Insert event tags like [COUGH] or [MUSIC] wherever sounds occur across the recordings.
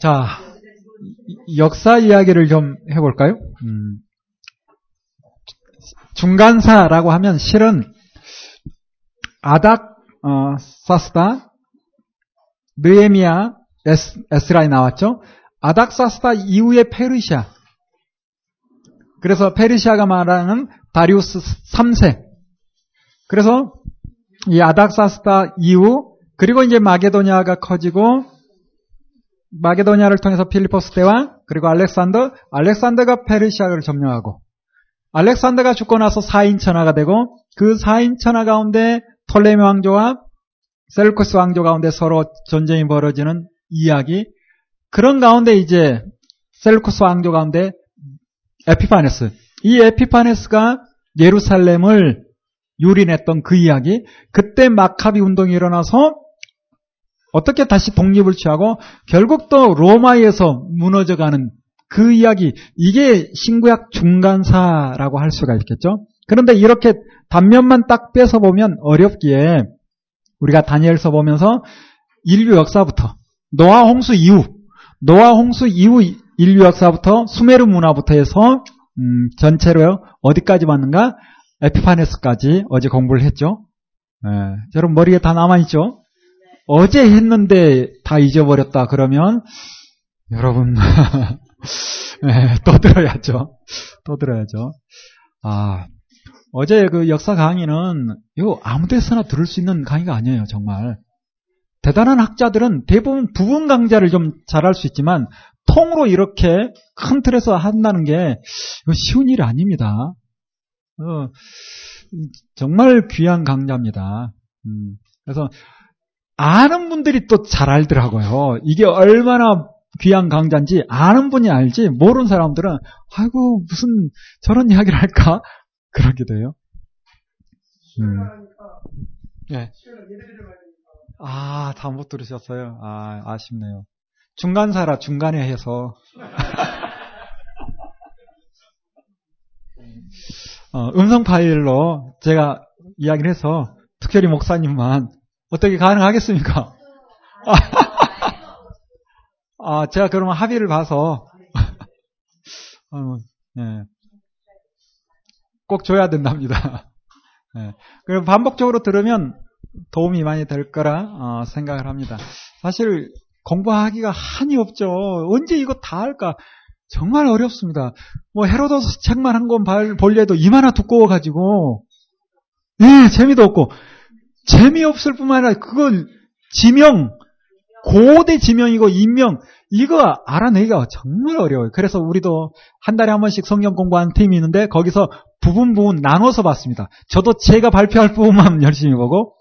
자, 역사 이야기를 좀 해볼까요? 음, 중간사라고 하면 실은 아닥, 어, 사스다, 느에미아, 에스, 에스라에 나왔죠. 아닥 사스다 이후에 페르시아. 그래서 페르시아가 말하는 다리우스 3세. 그래서 이 아닥 사스다 이후 그리고 이제 마게도니아가 커지고 마게도니아를 통해서 필리포스 대왕 그리고 알렉산더 알렉산더가 페르시아를 점령하고 알렉산더가 죽고 나서 4인 천하가 되고 그 4인 천하 가운데 톨레미 왕조와 셀루쿠스 왕조 가운데 서로 전쟁이 벌어지는 이야기 그런 가운데 이제 셀루쿠스 왕조 가운데 에피파네스. 이 에피파네스가 예루살렘을 유린했던 그 이야기 그때 마카비 운동이 일어나서 어떻게 다시 독립을 취하고 결국 또 로마에서 무너져가는 그 이야기 이게 신구약 중간사라고 할 수가 있겠죠. 그런데 이렇게 단면만 딱 빼서 보면 어렵기에 우리가 다니엘서 보면서 인류 역사부터 노아 홍수 이후 노아 홍수 이후 인류 역사부터 수메르 문화부터 해서 음, 전체로 어디까지 봤는가 에피파네스까지 어제 공부를 했죠. 예, 여러분 머리에 다 남아있죠? 어제 했는데 다 잊어버렸다 그러면 여러분 네, [LAUGHS] 또 들어야죠. 또 들어야죠. 아 어제 그 역사 강의는 이거 아무 데서나 들을 수 있는 강의가 아니에요, 정말. 대단한 학자들은 대부분 부분 강좌를 좀 잘할 수 있지만 통으로 이렇게 큰 틀에서 한다는 게 쉬운 일이 아닙니다. 어, 정말 귀한 강좌입니다. 음, 그래서 아는 분들이 또 잘 알더라고요. 이게 얼마나 귀한 강좌인지 아는 분이 알지 모르는 사람들은 아이고 무슨 저런 이야기를 할까 [LAUGHS] 그러게 돼요. 음. 네. 아, 다 못 들으셨어요? 아, 아쉽네요. 중간사라 중간에 해서. [LAUGHS] [LAUGHS] 어, 음성 파일로 제가 이야기를 해서 특별히 목사님만 어떻게 가능하겠습니까? [LAUGHS] 아, 제가 그러면 합의를 봐서 [LAUGHS] 어, 네. 꼭 줘야 된답니다. [LAUGHS] 네. 그리고 반복적으로 들으면 도움이 많이 될 거라 어, 생각을 합니다. 사실 공부하기가 한이 없죠. 언제 이거 다 할까? 정말 어렵습니다. 뭐 헤로도스 책만 한 권 볼래도 이만화 두꺼워가지고 예 재미도 없고 재미없을 뿐만 아니라 그건 지명 고대 지명이고 인명 이거 알아내기가 정말 어려워요. 그래서 우리도 한 달에 한 번씩 성경 공부하는 팀이 있는데 거기서 부분 부분 나눠서 봤습니다. 저도 제가 발표할 부분만 [LAUGHS] 열심히 보고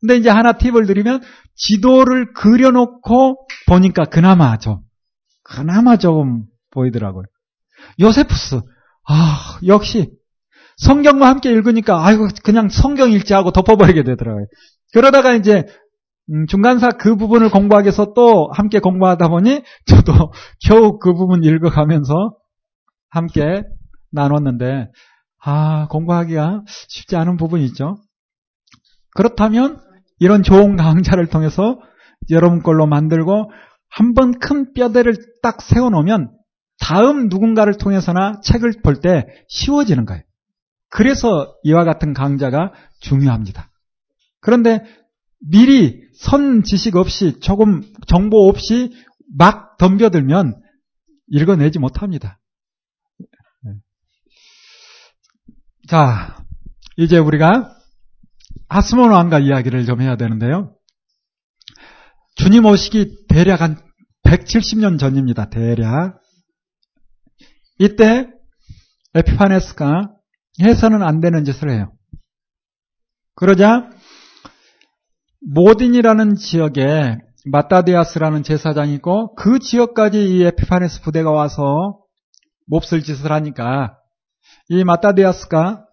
근데 이제 하나 팁을 드리면 지도를 그려놓고 보니까 그나마 좀 그나마 조금 보이더라고요. 요세푸스 아 역시 성경과 함께 읽으니까 아이고 그냥 성경 읽지하고 덮어버리게 되더라고요. 그러다가 이제 음, 중간사 그 부분을 공부하기 위해서 또 함께 공부하다 보니 저도 [LAUGHS] 겨우 그 부분 읽어가면서 함께 나눴는데 아 공부하기가 쉽지 않은 부분이 있죠. 그렇다면 이런 좋은 강좌를 통해서 여러분 걸로 만들고 한 번 큰 뼈대를 딱 세워놓으면 다음 누군가를 통해서나 책을 볼 때 쉬워지는 거예요. 그래서 이와 같은 강좌가 중요합니다. 그런데 미리 선 지식 없이 조금 정보 없이 막 덤벼들면 읽어내지 못합니다. 네. 자, 이제 우리가 하스몬 왕과 이야기를 좀 해야 되는데요. 주님 오시기 대략 한 170년 전입니다. 대략. 이때 에피파네스가 해서는 안 되는 짓을 해요. 그러자 모딘이라는 지역에 마타디아스라는 제사장이 있고 그 지역까지 이 에피파네스 부대가 와서 몹쓸 짓을 하니까 이 마타디아스가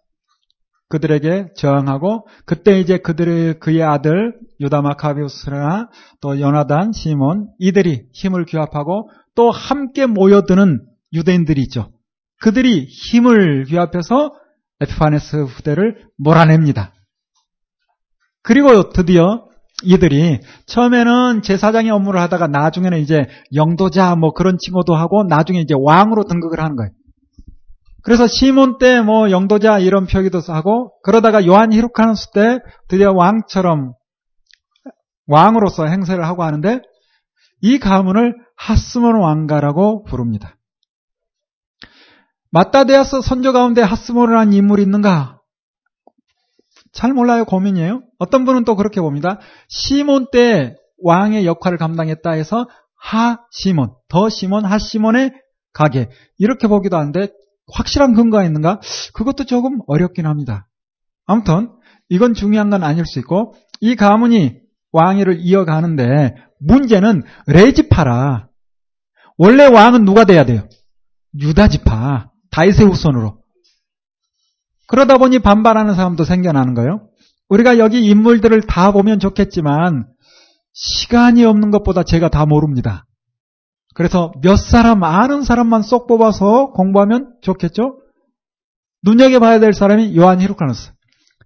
그들에게 저항하고 그때 이제 그들의 그의 아들 유다 마카비우스나 또 요나단, 시몬 이들이 힘을 규합하고 또 함께 모여드는 유대인들이 있죠. 그들이 힘을 규합해서 에피파네스 부대를 몰아냅니다. 그리고 드디어 이들이 처음에는 제사장의 업무를 하다가 나중에는 이제 영도자 뭐 그런 칭호도 하고 나중에 이제 왕으로 등극을 하는 거예요. 그래서 시몬 때 뭐 영도자 이런 표기도 하고 그러다가 요한 히루카누스 때 드디어 왕처럼 왕으로서 행세를 하고 하는데 이 가문을 하스몬 왕가라고 부릅니다. 마따데아스 선조 가운데 하스몬이라는 인물이 있는가? 잘 몰라요. 고민이에요. 어떤 분은 또 그렇게 봅니다. 시몬 때 왕의 역할을 감당했다 해서 하시몬, 더 시몬, 하시몬의 가게 이렇게 보기도 하는데 확실한 근거가 있는가? 그것도 조금 어렵긴 합니다. 아무튼 이건 중요한 건 아닐 수 있고 이 가문이 왕위를 이어가는데 문제는 레지파라. 원래 왕은 누가 돼야 돼요? 유다지파, 다이세 후손으로. 그러다 보니 반발하는 사람도 생겨나는 거예요. 우리가 여기 인물들을 다 보면 좋겠지만 시간이 없는 것보다 제가 다 모릅니다. 그래서 몇 사람 아는 사람만 쏙 뽑아서 공부하면 좋겠죠? 눈여겨봐야 될 사람이 요한 히루카누스.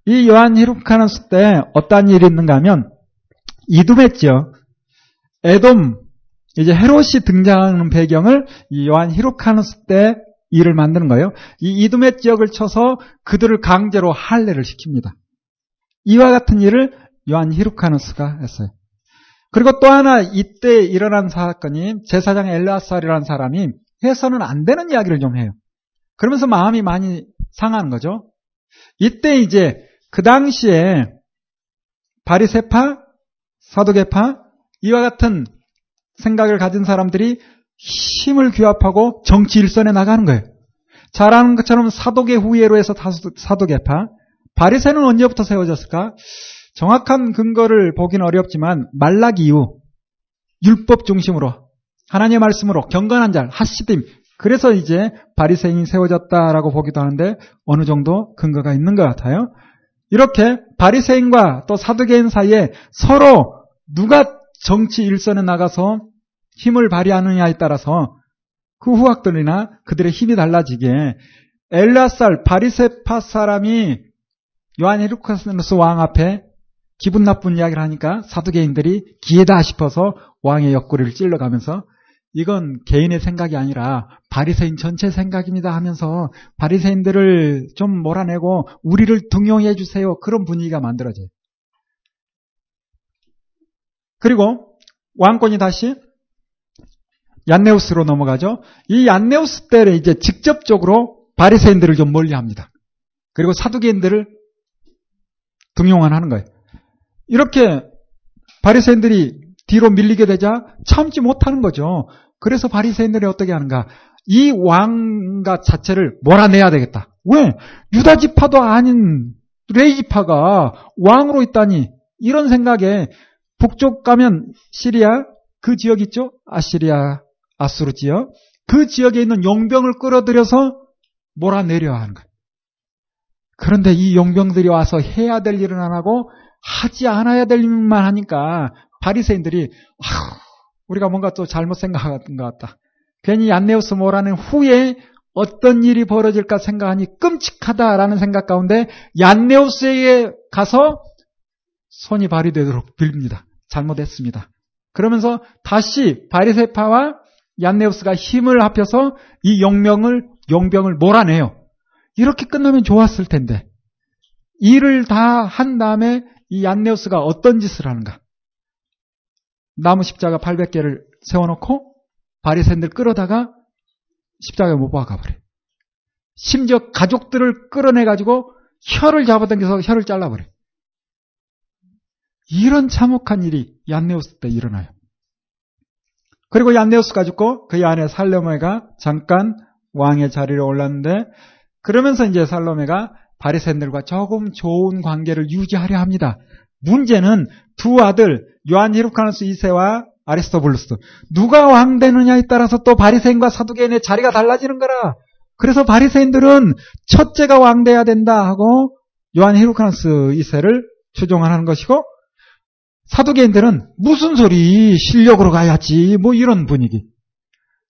이 요한 히루카누스 때 어떤 일이 있는가 하면 이둠했죠. 에돔 이제 헤롯이 등장하는 배경을 이 요한 히루카누스 때 일을 만드는 거예요. 이 이두메 지역을 쳐서 그들을 강제로 할례를 시킵니다. 이와 같은 일을 요한 히루카누스가 했어요. 그리고 또 하나 이때 일어난 사건이 제사장 엘라살이라는 사람이 해서는 안 되는 이야기를 좀 해요. 그러면서 마음이 많이 상하는 거죠. 이때 이제 그 당시에 바리세파, 사도계파 이와 같은 생각을 가진 사람들이 힘을 규합하고 정치 일선에 나가는 거예요. 잘 아는 것처럼 사도계 후예로 해서 사도계파. 바리새는 언제부터 세워졌을까? 정확한 근거를 보기는 어렵지만 말라기 이후 율법 중심으로 하나님의 말씀으로 경건한 자 하시딤 그래서 이제 바리새인이 세워졌다라고 보기도 하는데 어느 정도 근거가 있는 것 같아요. 이렇게 바리새인과 또 사두개인 사이에 서로 누가 정치 일선에 나가서 힘을 발휘하느냐에 따라서 그 후학들이나 그들의 힘이 달라지게 엘라살 바리세파 사람이 요한 헤르카스누스 왕 앞에 기분 나쁜 이야기를 하니까 사두개인들이 기회다 싶어서 왕의 옆구리를 찔러가면서 이건 개인의 생각이 아니라 바리새인 전체 생각입니다 하면서 바리새인들을 좀 몰아내고 우리를 등용해 주세요. 그런 분위기가 만들어져요. 그리고 왕권이 다시 얀네우스로 넘어가죠. 이 얀네우스 때를 이제 직접적으로 바리새인들을 좀 멀리합니다. 그리고 사두개인들을 등용하는 거예요. 이렇게 바리새인들이 뒤로 밀리게 되자 참지 못하는 거죠. 그래서 바리새인들이 어떻게 하는가? 이 왕가 자체를 몰아내야 되겠다. 왜? 유다 지파도 아닌 레이 지파가 왕으로 있다니 이런 생각에 북쪽 가면 시리아 그 지역 있죠? 아시리아 아수르 지역 그 지역에 있는 용병을 끌어들여서 몰아내려야 하는 거예요. 그런데 이 용병들이 와서 해야 될 일은 안 하고 하지 않아야 될 일만 하니까 바리새인들이 우리가 뭔가 또 잘못 생각한 것 같다. 괜히 안내우스 모라는 후에 어떤 일이 벌어질까 생각하니 끔찍하다라는 생각 가운데 얀네우스에게 가서 손이 발휘되도록 빌립니다. 잘못했습니다. 그러면서 다시 바리세파와 얀네우스가 힘을 합해서 이 용병을 용병을 몰아내요. 이렇게 끝나면 좋았을 텐데 일을 다 한 다음에 이 얀네우스가 어떤 짓을 하는가? 나무 십자가 800개를 세워놓고 바리새인들 끌어다가 십자가에 못 박아버려. 심지어 가족들을 끌어내가지고 혀를 잡아당겨서 혀를 잘라버려. 이런 참혹한 일이 얀네우스 때 일어나요. 그리고 얀네우스가 죽고 그의 아내 살로메가 잠깐 왕의 자리에 올랐는데 그러면서 이제 살로메가 바리새인들과 조금 좋은 관계를 유지하려 합니다. 문제는 두 아들 요한 히루카누스 2세와 아리스토블루스 누가 왕 되느냐에 따라서 또 바리새인과 사두개인의 자리가 달라지는 거라. 그래서 바리새인들은 첫째가 왕 돼야 된다 하고 요한 히루카누스 2세를 추종하는 것이고 사두개인들은 무슨 소리 실력으로 가야지 뭐 이런 분위기.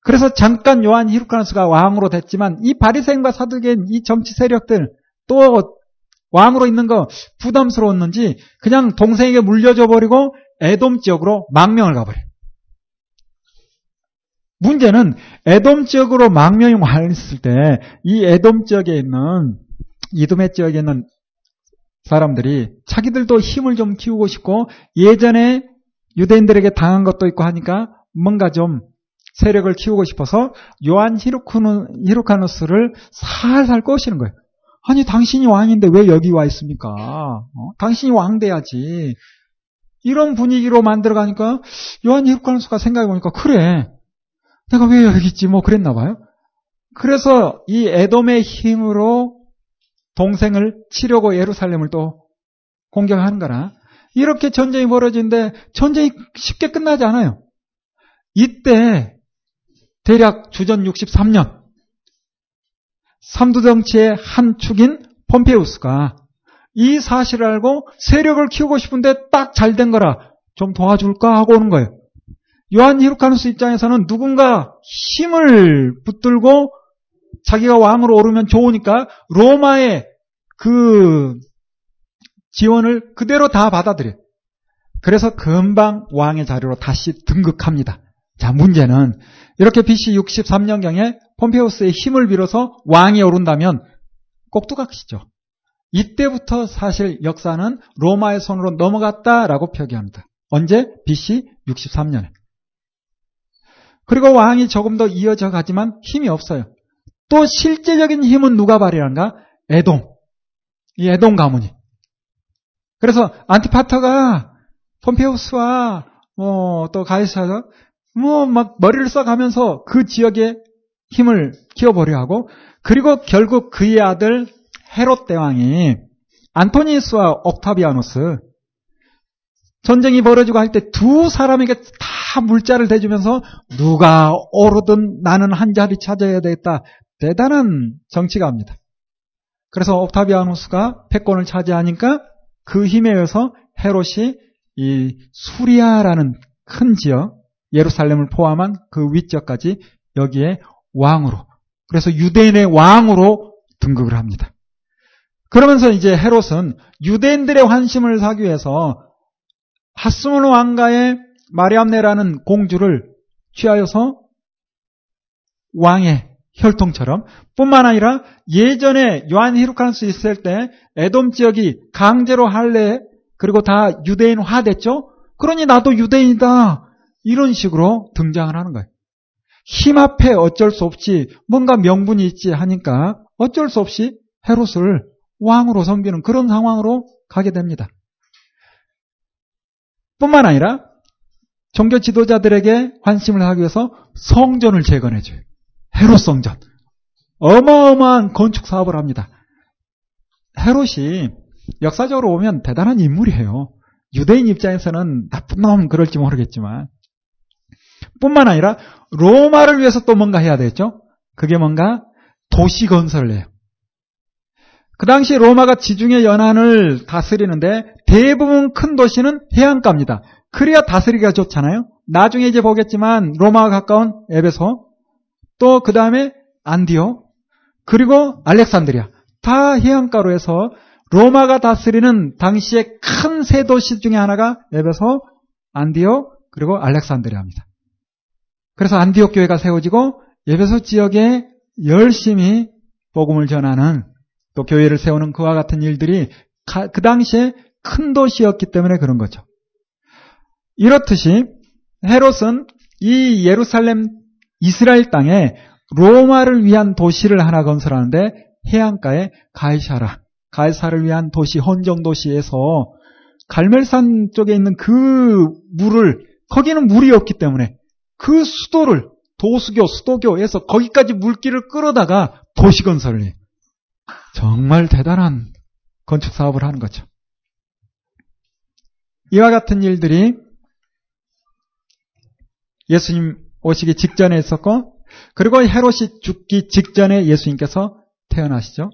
그래서 잠깐 요한 히루카누스가 왕으로 됐지만 이 바리새인과 사두개인 이 정치 세력들 또 왕으로 있는 거 부담스러웠는지 그냥 동생에게 물려줘 버리고 에돔 지역으로 망명을 가버려요. 문제는 에돔 지역으로 망명이 왔을 때 이 에돔 지역에 있는 이돔의 지역에 있는 사람들이 자기들도 힘을 좀 키우고 싶고 예전에 유대인들에게 당한 것도 있고 하니까 뭔가 좀 세력을 키우고 싶어서 요한 히루카누스를 살살 꼬시는 거예요. 아니 당신이 왕인데 왜 여기 와 있습니까? 어? 당신이 왕 돼야지. 이런 분위기로 만들어가니까 요한 히루카누스가 생각해보니까 그래 내가 왜 여기 있지 뭐 그랬나 봐요. 그래서 이 에돔의 힘으로 동생을 치려고 예루살렘을 또 공격하는 거라. 이렇게 전쟁이 벌어지는데 전쟁이 쉽게 끝나지 않아요. 이때 대략 주전 63년 삼두정치의 한 축인 폼페우스가 이 사실을 알고 세력을 키우고 싶은데 딱 잘 된 거라 좀 도와줄까 하고 오는 거예요. 요한 히루카누스 입장에서는 누군가 힘을 붙들고 자기가 왕으로 오르면 좋으니까 로마의 그 지원을 그대로 다 받아들여요. 그래서 금방 왕의 자리로 다시 등극합니다. 자, 문제는 이렇게 BC 63년경에 폼페우스의 힘을 빌어서 왕이 오른다면 꼭두각시죠. 이때부터 사실 역사는 로마의 손으로 넘어갔다라고 표기합니다. 언제? BC 63년에. 그리고 왕이 조금 더 이어져 가지만 힘이 없어요. 또 실제적인 힘은 누가 발휘한가? 에돔. 이 에돔 가문이. 그래서 안티파터가 폼페우스와 뭐또 가이사가 뭐 막 머리를 써가면서 그 지역에 힘을 키워보려 하고 그리고 결국 그의 아들 헤롯 대왕이 안토니우스와 옥타비아누스 전쟁이 벌어지고 할 때 두 사람에게 다 물자를 대주면서 누가 오르든 나는 한 자리 찾아야 되겠다. 대단한 정치가입니다. 그래서 옥타비아누스가 패권을 차지하니까 그 힘에 의해서 헤롯이 이 수리아라는 큰 지역, 예루살렘을 포함한 그 위쪽까지 여기에 왕으로, 그래서 유대인의 왕으로 등극을 합니다. 그러면서 이제 헤롯은 유대인들의 환심을 사기 위해서 하스몬 왕가의 마리암네라는 공주를 취하여서 왕의 혈통처럼 뿐만 아니라 예전에 요한 히루카누스 있을 때 에돔 지역이 강제로 할례 그리고 다 유대인화 됐죠? 그러니 나도 유대인이다. 이런 식으로 등장을 하는 거예요. 힘 앞에 어쩔 수 없이 뭔가 명분이 있지 하니까 어쩔 수 없이 헤롯을 왕으로 섬기는 그런 상황으로 가게 됩니다. 뿐만 아니라 종교 지도자들에게 관심을 하기 위해서 성전을 재건해줘요. 헤롯 성전. 어마어마한 건축 사업을 합니다. 헤롯이 역사적으로 보면 대단한 인물이에요. 유대인 입장에서는 나쁜 놈 그럴지 모르겠지만 뿐만 아니라 로마를 위해서 또 뭔가 해야 되겠죠. 그게 뭔가 도시 건설을 해요. 그 당시 로마가 지중해 연안을 다스리는데 대부분 큰 도시는 해안가입니다. 그래야 다스리기가 좋잖아요. 나중에 이제 보겠지만 로마가 가까운 에베소, 또 그 다음에 안디오, 그리고 알렉산드리아 다 해안가로 해서 로마가 다스리는 당시의 큰 세 도시 중에 하나가 에베소, 안디오, 그리고 알렉산드리아입니다. 그래서 안디옥 교회가 세워지고 에베소 지역에 열심히 복음을 전하는 또 교회를 세우는 그와 같은 일들이 그 당시에 큰 도시였기 때문에 그런 거죠. 이렇듯이 헤롯은 이 예루살렘 이스라엘 땅에 로마를 위한 도시를 하나 건설하는데 해안가에 가이샤라, 가이사를 위한 도시, 헌정 도시에서 갈멜산 쪽에 있는 그 물을 거기는 물이 없기 때문에 그 수도를 도수교, 수도교에서 거기까지 물길을 끌어다가 도시 건설을 해요. 정말 대단한 건축 사업을 하는 거죠. 이와 같은 일들이 예수님 오시기 직전에 있었고, 그리고 헤롯이 죽기 직전에 예수님께서 태어나시죠.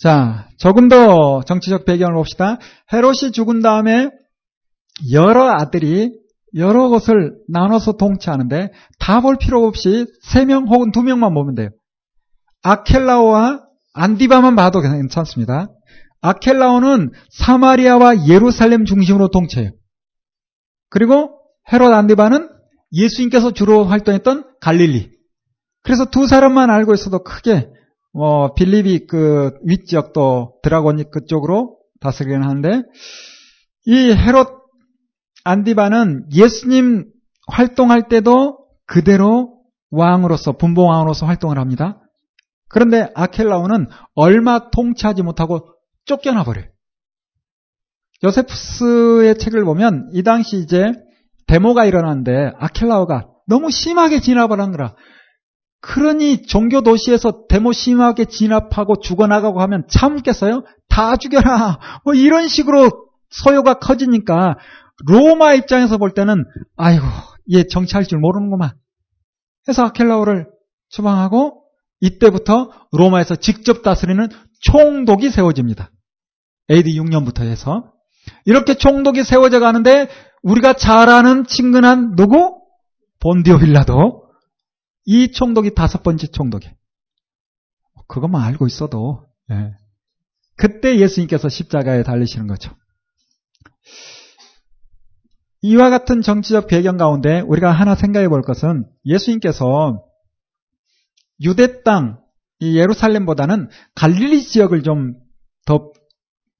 자, 조금 더 정치적 배경을 봅시다. 헤롯이 죽은 다음에 여러 아들이 여러 곳을 나눠서 동치하는데 다 볼 필요 없이 세 명 혹은 두 명만 보면 돼요. 아켈라오와 안디바만 봐도 괜찮습니다. 아켈라오는 사마리아와 예루살렘 중심으로 통치해요. 그리고 헤롯 안디바는 예수님께서 주로 활동했던 갈릴리. 그래서 두 사람만 알고 있어도 크게 뭐 빌립이 그 윗지역도 드라곤이 그쪽으로 다스리긴 하는데 이 헤롯 안디바는 예수님 활동할 때도 그대로 왕으로서 분봉왕으로서 활동을 합니다. 그런데 아켈라오는 얼마 통치하지 못하고 쫓겨나 버려요. 요세프스의 책을 보면 이 당시 이제 데모가 일어났는데 아켈라오가 너무 심하게 진압을 한 거라. 그러니 종교 도시에서 데모 심하게 진압하고 죽어나가고 하면 참겠어요? 다 죽여라. 뭐 이런 식으로 소요가 커지니까 로마 입장에서 볼 때는 아이고 얘 정치할 줄 모르는구만. 해서 아켈라오를 추방하고 이때부터 로마에서 직접 다스리는 총독이 세워집니다. AD 6년부터 해서 이렇게 총독이 세워져 가는데 우리가 잘 아는 친근한 누구? 본디오 빌라도 이 총독이 다섯 번째 총독이. 그것만 알고 있어도 예. 그때 예수님께서 십자가에 달리시는 거죠. 이와 같은 정치적 배경 가운데 우리가 하나 생각해 볼 것은 예수님께서 유대 땅, 이 예루살렘보다는 갈릴리 지역을 좀 더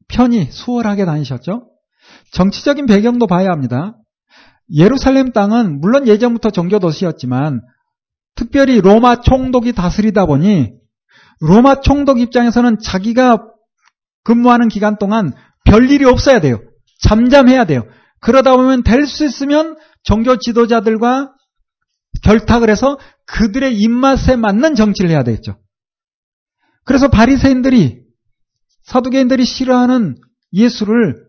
편히 수월하게 다니셨죠. 정치적인 배경도 봐야 합니다. 예루살렘 땅은 물론 예전부터 종교 도시였지만 특별히 로마 총독이 다스리다 보니 로마 총독 입장에서는 자기가 근무하는 기간 동안 별 일이 없어야 돼요. 잠잠해야 돼요. 그러다 보면 될 수 있으면 종교 지도자들과 결탁을 해서 그들의 입맛에 맞는 정치를 해야 되겠죠. 그래서 바리새인들이 사두개인들이 싫어하는 예수를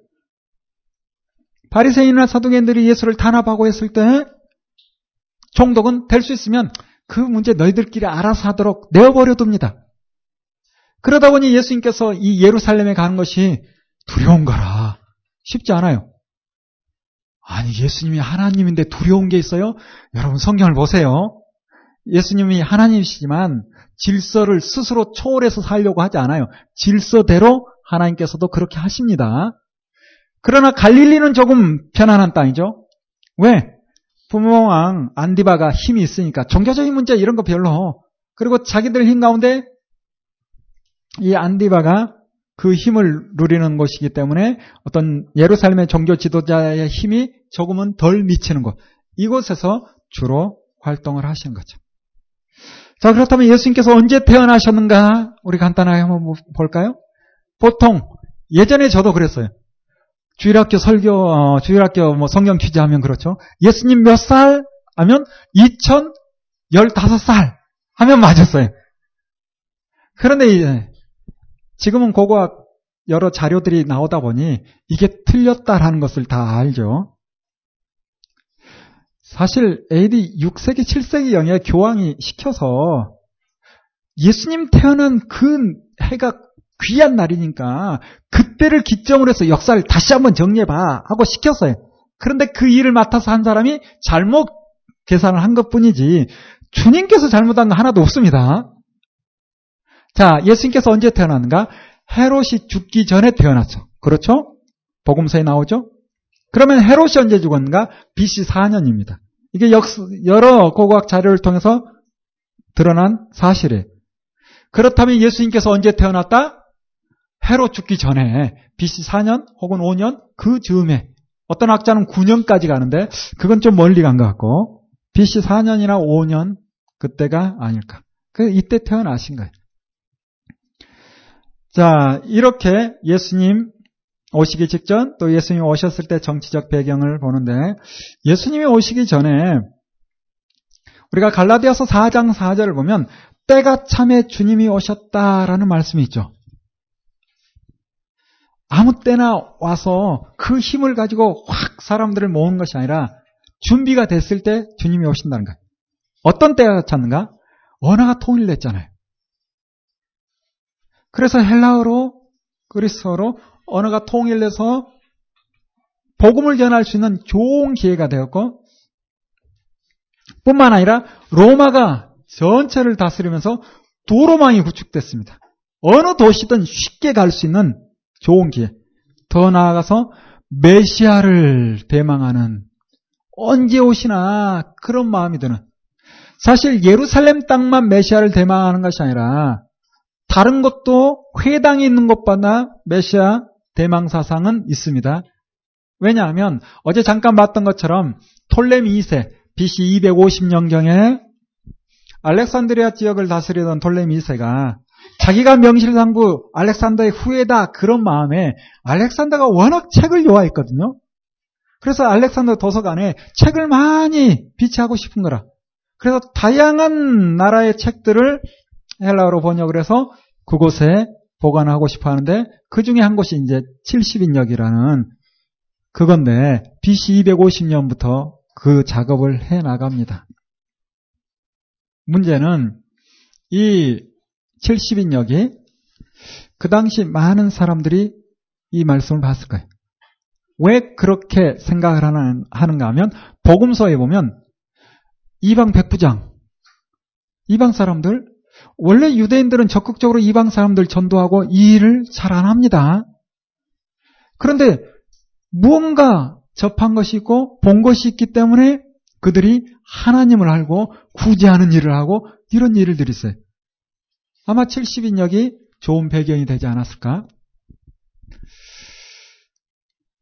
바리새인이나 사두개인들이 예수를 탄압하고 했을 때 총독은 될 수 있으면 그 문제 너희들끼리 알아서 하도록 내어버려 둡니다. 그러다 보니 예수님께서 이 예루살렘에 가는 것이 두려운 거라. 쉽지 않아요. 아니, 예수님이 하나님인데 두려운 게 있어요? 여러분 성경을 보세요. 예수님이 하나님이시지만 질서를 스스로 초월해서 살려고 하지 않아요. 질서대로 하나님께서도 그렇게 하십니다. 그러나 갈릴리는 조금 편안한 땅이죠. 왜? 부모왕 안디바가 힘이 있으니까 종교적인 문제 이런 거 별로. 그리고 자기들 힘 가운데 이 안디바가 그 힘을 누리는 곳이기 때문에 어떤 예루살렘의 종교 지도자의 힘이 조금은 덜 미치는 곳. 이곳에서 주로 활동을 하시는 거죠. 자, 그렇다면 예수님께서 언제 태어나셨는가? 우리 간단하게 한번 볼까요? 보통, 예전에 저도 그랬어요. 주일학교 설교, 어, 주일학교 뭐 성경 퀴즈 하면 그렇죠. 예수님 몇 살? 하면 2015살 하면 맞았어요. 그런데 이제 지금은 그거 여러 자료들이 나오다 보니 이게 틀렸다라는 것을 다 알죠. 사실 AD 6세기, 7세기경에 교황이 시켜서 예수님 태어난 그 해가 귀한 날이니까 그때를 기점으로 해서 역사를 다시 한번 정리해봐 하고 시켰어요. 그런데 그 일을 맡아서 한 사람이 잘못 계산을 한 것 뿐이지 주님께서 잘못한 거 하나도 없습니다. 자, 예수님께서 언제 태어났는가? 헤롯이 죽기 전에 태어났죠. 그렇죠? 복음서에 나오죠? 그러면 헤롯이 언제 죽었는가? BC 4년입니다. 이게 역 여러 고고학 자료를 통해서 드러난 사실이에요. 그렇다면 예수님께서 언제 태어났다? 헤롯 죽기 전에 BC 4년 혹은 5년 그 즈음에 어떤 학자는 9년까지 가는데 그건 좀 멀리 간 것 같고 BC 4년이나 5년 그때가 아닐까. 그 이때 태어나신 거예요. 자, 이렇게 예수님 오시기 직전 또 예수님이 오셨을 때 정치적 배경을 보는데 예수님이 오시기 전에 우리가 갈라디아서 4장 4절을 보면 때가 참에 주님이 오셨다라는 말씀이 있죠. 아무 때나 와서 그 힘을 가지고 확 사람들을 모으는 것이 아니라 준비가 됐을 때 주님이 오신다는 거예요. 어떤 때가 찾는가? 언어가 통일됐잖아요. 그래서 헬라어로 그리스어로 언어가 통일돼서 복음을 전할 수 있는 좋은 기회가 되었고 뿐만 아니라 로마가 전체를 다스리면서 도로망이 구축됐습니다. 어느 도시든 쉽게 갈 수 있는 좋은 기회. 더 나아가서 메시아를 대망하는 언제 오시나 그런 마음이 드는 사실 예루살렘 땅만 메시아를 대망하는 것이 아니라 다른 것도 회당에 있는 것보다 메시아 대망 사상은 있습니다. 왜냐하면 어제 잠깐 봤던 것처럼 톨레미 2세 BC 250년경에 알렉산드리아 지역을 다스리던 톨레미 2세가 자기가 명실상부 알렉산더의 후예다 그런 마음에 알렉산더가 워낙 책을 좋아했거든요. 그래서 알렉산더 도서관에 책을 많이 비치하고 싶은 거라. 그래서 다양한 나라의 책들을 헬라어로 번역을 해서 그곳에 보관하고 싶어 하는데 그 중에 한 곳이 이제 70인역이라는 그건데 BC 250년부터 그 작업을 해 나갑니다. 문제는 이 70인역이 그 당시 많은 사람들이 이 말씀을 봤을 거예요. 왜 그렇게 생각을 하는가 하면 복음서에 보면 이방 백부장 이방 사람들 원래 유대인들은 적극적으로 이방 사람들 전도하고 이 일을 잘 안 합니다. 그런데 무언가 접한 것이 있고 본 것이 있기 때문에 그들이 하나님을 알고 구제하는 일을 하고 이런 일들이 있어요. 아마 70인역이 좋은 배경이 되지 않았을까?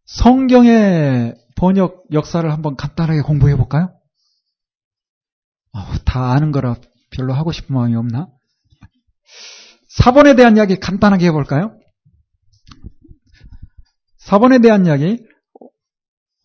성경의 번역 역사를 한번 간단하게 공부해 볼까요? 어, 다 아는 거라 별로 하고 싶은 마음이 없나? 사본에 대한 이야기 간단하게 해볼까요? 사본에 대한 이야기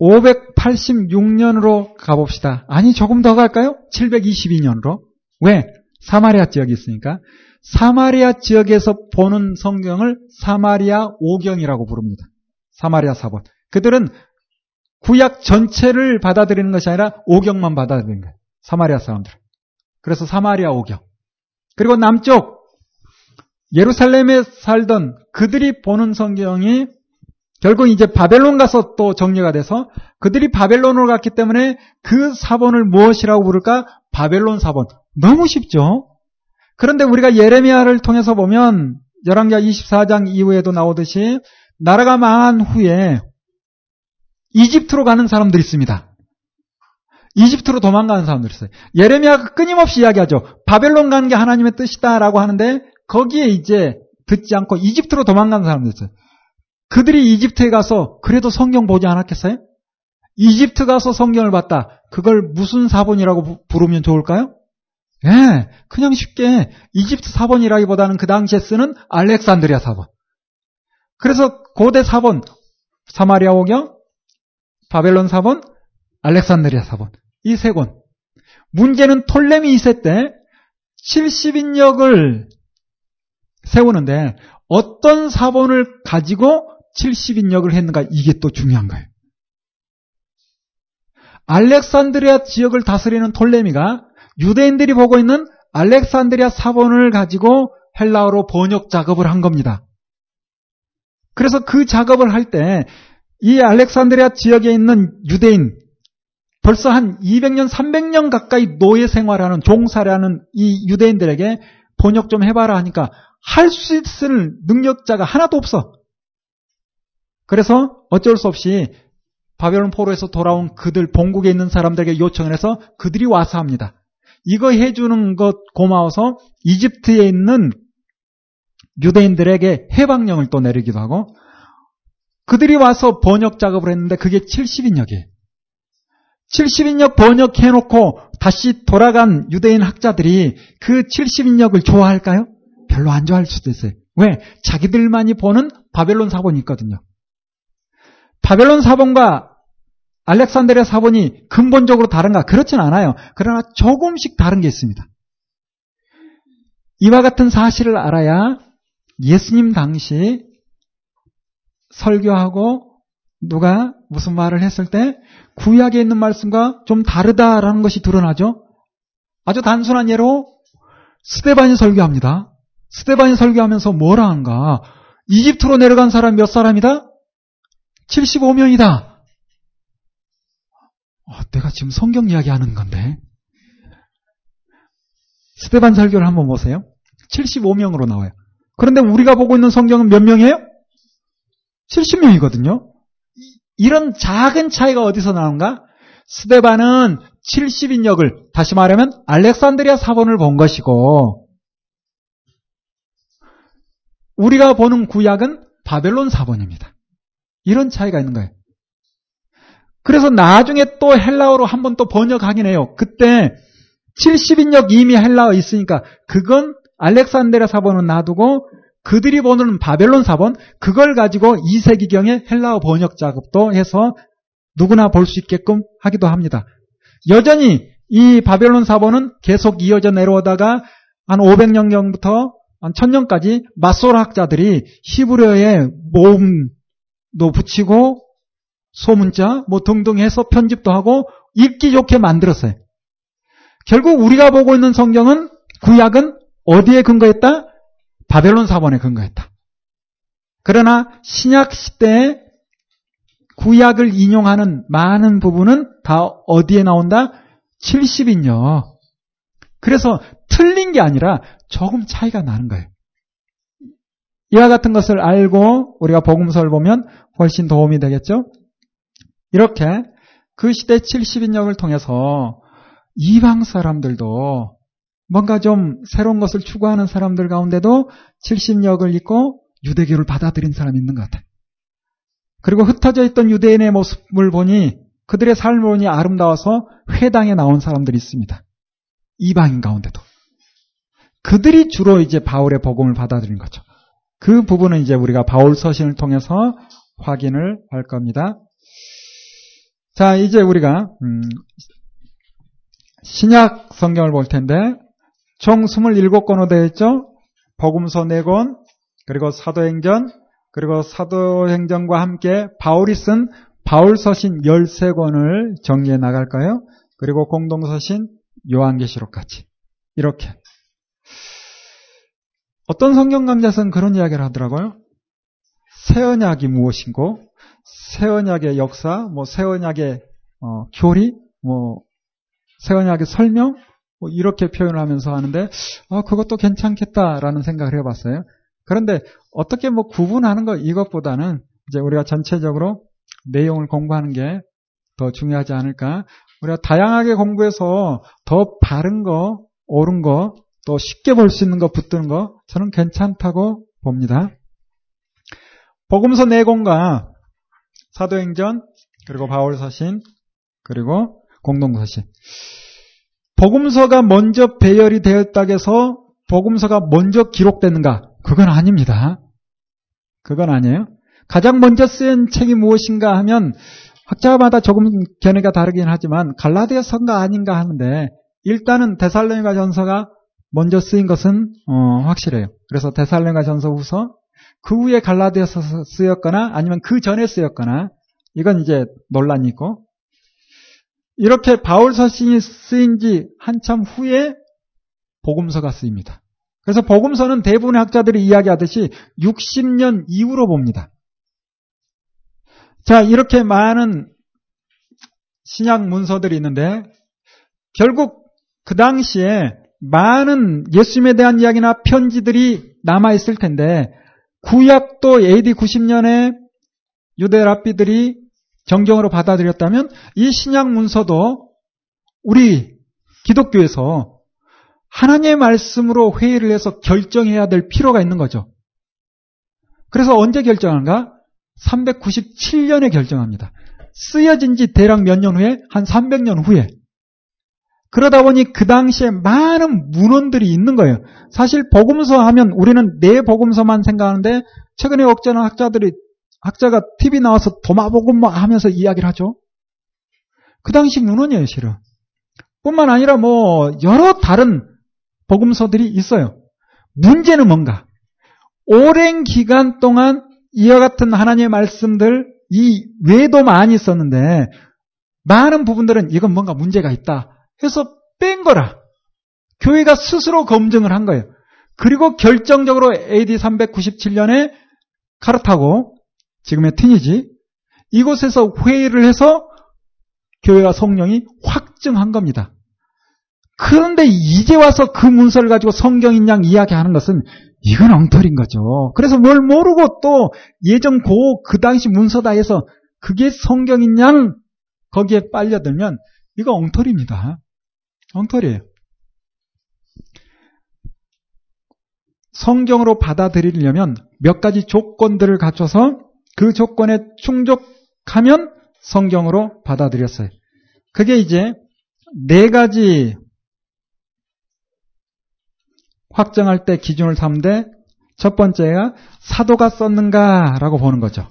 586년으로 가봅시다. 아니 조금 더 갈까요? 722년으로. 왜? 사마리아 지역이 있으니까. 사마리아 지역에서 보는 성경을 사마리아 오경이라고 부릅니다. 사마리아 사본. 그들은 구약 전체를 받아들이는 것이 아니라 오경만 받아들이는 거예요. 사마리아 사람들. 그래서 사마리아 오경. 그리고 남쪽 예루살렘에 살던 그들이 보는 성경이 결국 이제 바벨론 가서 또 정리가 돼서 그들이 바벨론으로 갔기 때문에 그 사본을 무엇이라고 부를까? 바벨론 사본. 너무 쉽죠? 그런데 우리가 예레미야를 통해서 보면 열왕기하 24장 이후에도 나오듯이 나라가 망한 후에 이집트로 가는 사람들이 있습니다. 이집트로 도망가는 사람들이 있어요. 예레미야가 끊임없이 이야기하죠. 바벨론 가는 게 하나님의 뜻이다라고 하는데 거기에 이제 듣지 않고 이집트로 도망가는 사람들이 있어요. 그들이 이집트에 가서 그래도 성경 보지 않았겠어요? 이집트 가서 성경을 봤다. 그걸 무슨 사본이라고 부르면 좋을까요? 예, 네, 그냥 쉽게 이집트 사본이라기보다는 그 당시에 쓰는 알렉산드리아 사본. 그래서 고대 사본, 사마리아 오경, 바벨론 사본, 알렉산드리아 사본. 이 세 권. 문제는 톨레미 2세 때 70인역을 세우는데 어떤 사본을 가지고 70인 역을 했는가 이게 또 중요한 거예요. 알렉산드리아 지역을 다스리는 톨레미가 유대인들이 보고 있는 알렉산드리아 사본을 가지고 헬라어로 번역 작업을 한 겁니다. 그래서 그 작업을 할 때 이 알렉산드리아 지역에 있는 유대인 벌써 한 200년, 300년 가까이 노예 생활하는 종사라는 이 유대인들에게 번역 좀 해봐라 하니까 할 수 있을 능력자가 하나도 없어. 그래서 어쩔 수 없이 바벨론 포로에서 돌아온 그들 본국에 있는 사람들에게 요청을 해서 그들이 와서 합니다. 이거 해주는 것 고마워서 이집트에 있는 유대인들에게 해방령을 또 내리기도 하고 그들이 와서 번역 작업을 했는데 그게 70인역이에요. 70인역 번역해놓고 다시 돌아간 유대인 학자들이 그 70인역을 좋아할까요? 별로 안 좋아할 수도 있어요. 왜? 자기들만이 보는 바벨론 사본이 있거든요. 바벨론 사본과 알렉산드리아 사본이 근본적으로 다른가? 그렇진 않아요. 그러나 조금씩 다른 게 있습니다. 이와 같은 사실을 알아야 예수님 당시 설교하고 누가 무슨 말을 했을 때 구약에 있는 말씀과 좀 다르다라는 것이 드러나죠. 아주 단순한 예로 스테반이 설교합니다. 스테반이 설교하면서 뭐라 한가? 이집트로 내려간 사람 몇 사람이다? 75명이다. 어, 내가 지금 성경 이야기 하는 건데. 스테반 설교를 한번 보세요. 75명으로 나와요. 그런데 우리가 보고 있는 성경은 몇 명이에요? 70명이거든요. 이런 작은 차이가 어디서 나온가? 스데반은 70인역을 다시 말하면 알렉산드리아 사본을 본 것이고 우리가 보는 구약은 바벨론 사본입니다. 이런 차이가 있는 거예요. 그래서 나중에 또 헬라어로 한번 또 번역하긴 해요. 그때 70인역 이미 헬라어 있으니까 그건 알렉산드리아 사본은 놔두고 그들이 보는 바벨론 사본 그걸 가지고 2세기경에 헬라어 번역 작업도 해서 누구나 볼 수 있게끔 하기도 합니다. 여전히 이 바벨론 사본은 계속 이어져 내려오다가 한 500년경부터 한 1000년까지 마소라 학자들이 히브리어에 모음 도 붙이고 소문자 뭐 등등 해서 편집도 하고 읽기 좋게 만들었어요. 결국 우리가 보고 있는 성경은 구약은 어디에 근거했다? 바벨론 사본에 근거했다. 그러나 신약 시대에 구약을 인용하는 많은 부분은 다 어디에 나온다? 70인요. 그래서 틀린 게 아니라 조금 차이가 나는 거예요. 이와 같은 것을 알고 우리가 복음서를 보면 훨씬 도움이 되겠죠? 이렇게 그 시대 70인역을 통해서 이방 사람들도 뭔가 좀 새로운 것을 추구하는 사람들 가운데도 70역을 입고 유대교를 받아들인 사람이 있는 것 같아요. 그리고 흩어져 있던 유대인의 모습을 보니 그들의 삶을 보니 아름다워서 회당에 나온 사람들이 있습니다. 이방인 가운데도. 그들이 주로 이제 바울의 복음을 받아들인 거죠. 그 부분은 이제 우리가 바울 서신을 통해서 확인을 할 겁니다. 자, 이제 우리가 음, 신약 성경을 볼 텐데 총 27권으로 되어 있죠. 복음서 4권, 그리고 사도행전, 그리고 사도행전과 함께 바울이 쓴 바울서신 13권을 정리해 나갈까요? 그리고 공동서신 요한계시록까지. 이렇게. 어떤 성경 강자는 그런 이야기를 하더라고요. 새 언약이 무엇인고, 새 언약의 역사, 뭐 새 언약의 어, 교리, 뭐 새 언약의 설명, 뭐 이렇게 표현을 하면서 하는데, 아, 그것도 괜찮겠다라는 생각을 해봤어요. 그런데 어떻게 뭐 구분하는 것 이것보다는 이제 우리가 전체적으로 내용을 공부하는 게 더 중요하지 않을까. 우리가 다양하게 공부해서 더 바른 거, 옳은 거, 또 쉽게 볼 수 있는 거 붙드는 거 저는 괜찮다고 봅니다. 복음서 내공과 사도행전 그리고 바울서신 그리고 공동서신 복음서가 먼저 배열이 되었다고 해서 복음서가 먼저 기록되는가? 그건 아닙니다. 그건 아니에요. 가장 먼저 쓴 책이 무엇인가 하면 학자마다 조금 견해가 다르긴 하지만 갈라디아서가 아닌가 하는데 일단은 데살로니가 전서가 먼저 쓰인 것은 어, 확실해요. 그래서 데살로니가 전서 후서 그 후에 갈라디아서 쓰였거나 아니면 그 전에 쓰였거나 이건 이제 논란이 있고 이렇게 바울 서신이 쓰인 지 한참 후에 복음서가 쓰입니다. 그래서 복음서는 대부분의 학자들이 이야기하듯이 60년 이후로 봅니다. 자, 이렇게 많은 신약 문서들이 있는데 결국 그 당시에 많은 예수님에 대한 이야기나 편지들이 남아 있을 텐데 구약도 AD 90년에 유대 랍비들이 정경으로 받아들였다면 이 신약 문서도 우리 기독교에서 하나님의 말씀으로 회의를 해서 결정해야 될 필요가 있는 거죠. 그래서 언제 결정한가? 397년에 결정합니다. 쓰여진 지 대략 몇 년 후에? 한 300년 후에. 그러다 보니 그 당시에 많은 문헌들이 있는 거예요. 사실 복음서 하면 우리는 내 복음서만 생각하는데 최근에 억제는 학자들이 학자가 TV 나와서 도마복음 하면서 이야기를 하죠. 그 당시 문헌이에요, 실은. 뿐만 아니라 뭐 여러 다른 복음서들이 있어요. 문제는 뭔가? 오랜 기간 동안 이와 같은 하나님의 말씀들 이 외에도 많이 있었는데 많은 부분들은 이건 뭔가 문제가 있다 해서 뺀 거라. 교회가 스스로 검증을 한 거예요. 그리고 결정적으로 AD 397년에 카르타고 지금의 트니지 이곳에서 회의를 해서 교회와 성령이 확증한 겁니다. 그런데 이제 와서 그 문서를 가지고 성경인 양 이야기하는 것은 이건 엉터리인 거죠. 그래서 뭘 모르고 또 예전 고 그 당시 문서다 해서 그게 성경인 양 거기에 빨려들면 이거 엉터리입니다. 엉터리예요. 성경으로 받아들이려면 몇 가지 조건들을 갖춰서 그 조건에 충족하면 성경으로 받아들였어요. 그게 이제 네 가지 확정할 때 기준을 삼는데 첫 번째가 사도가 썼는가라고 보는 거죠.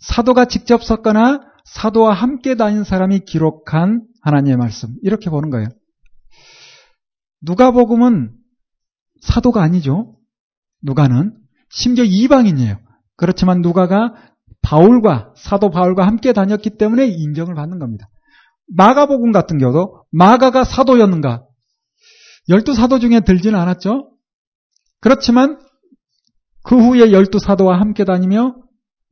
사도가 직접 썼거나 사도와 함께 다닌 사람이 기록한 하나님의 말씀 이렇게 보는 거예요. 누가복음은 사도가 아니죠. 누가는 심지어 이방인이에요. 그렇지만 누가가 바울과 사도 바울과 함께 다녔기 때문에 인정을 받는 겁니다. 마가복음 같은 경우도 마가가 사도였는가? 열두 사도 중에 들지는 않았죠. 그렇지만 그 후에 열두 사도와 함께 다니며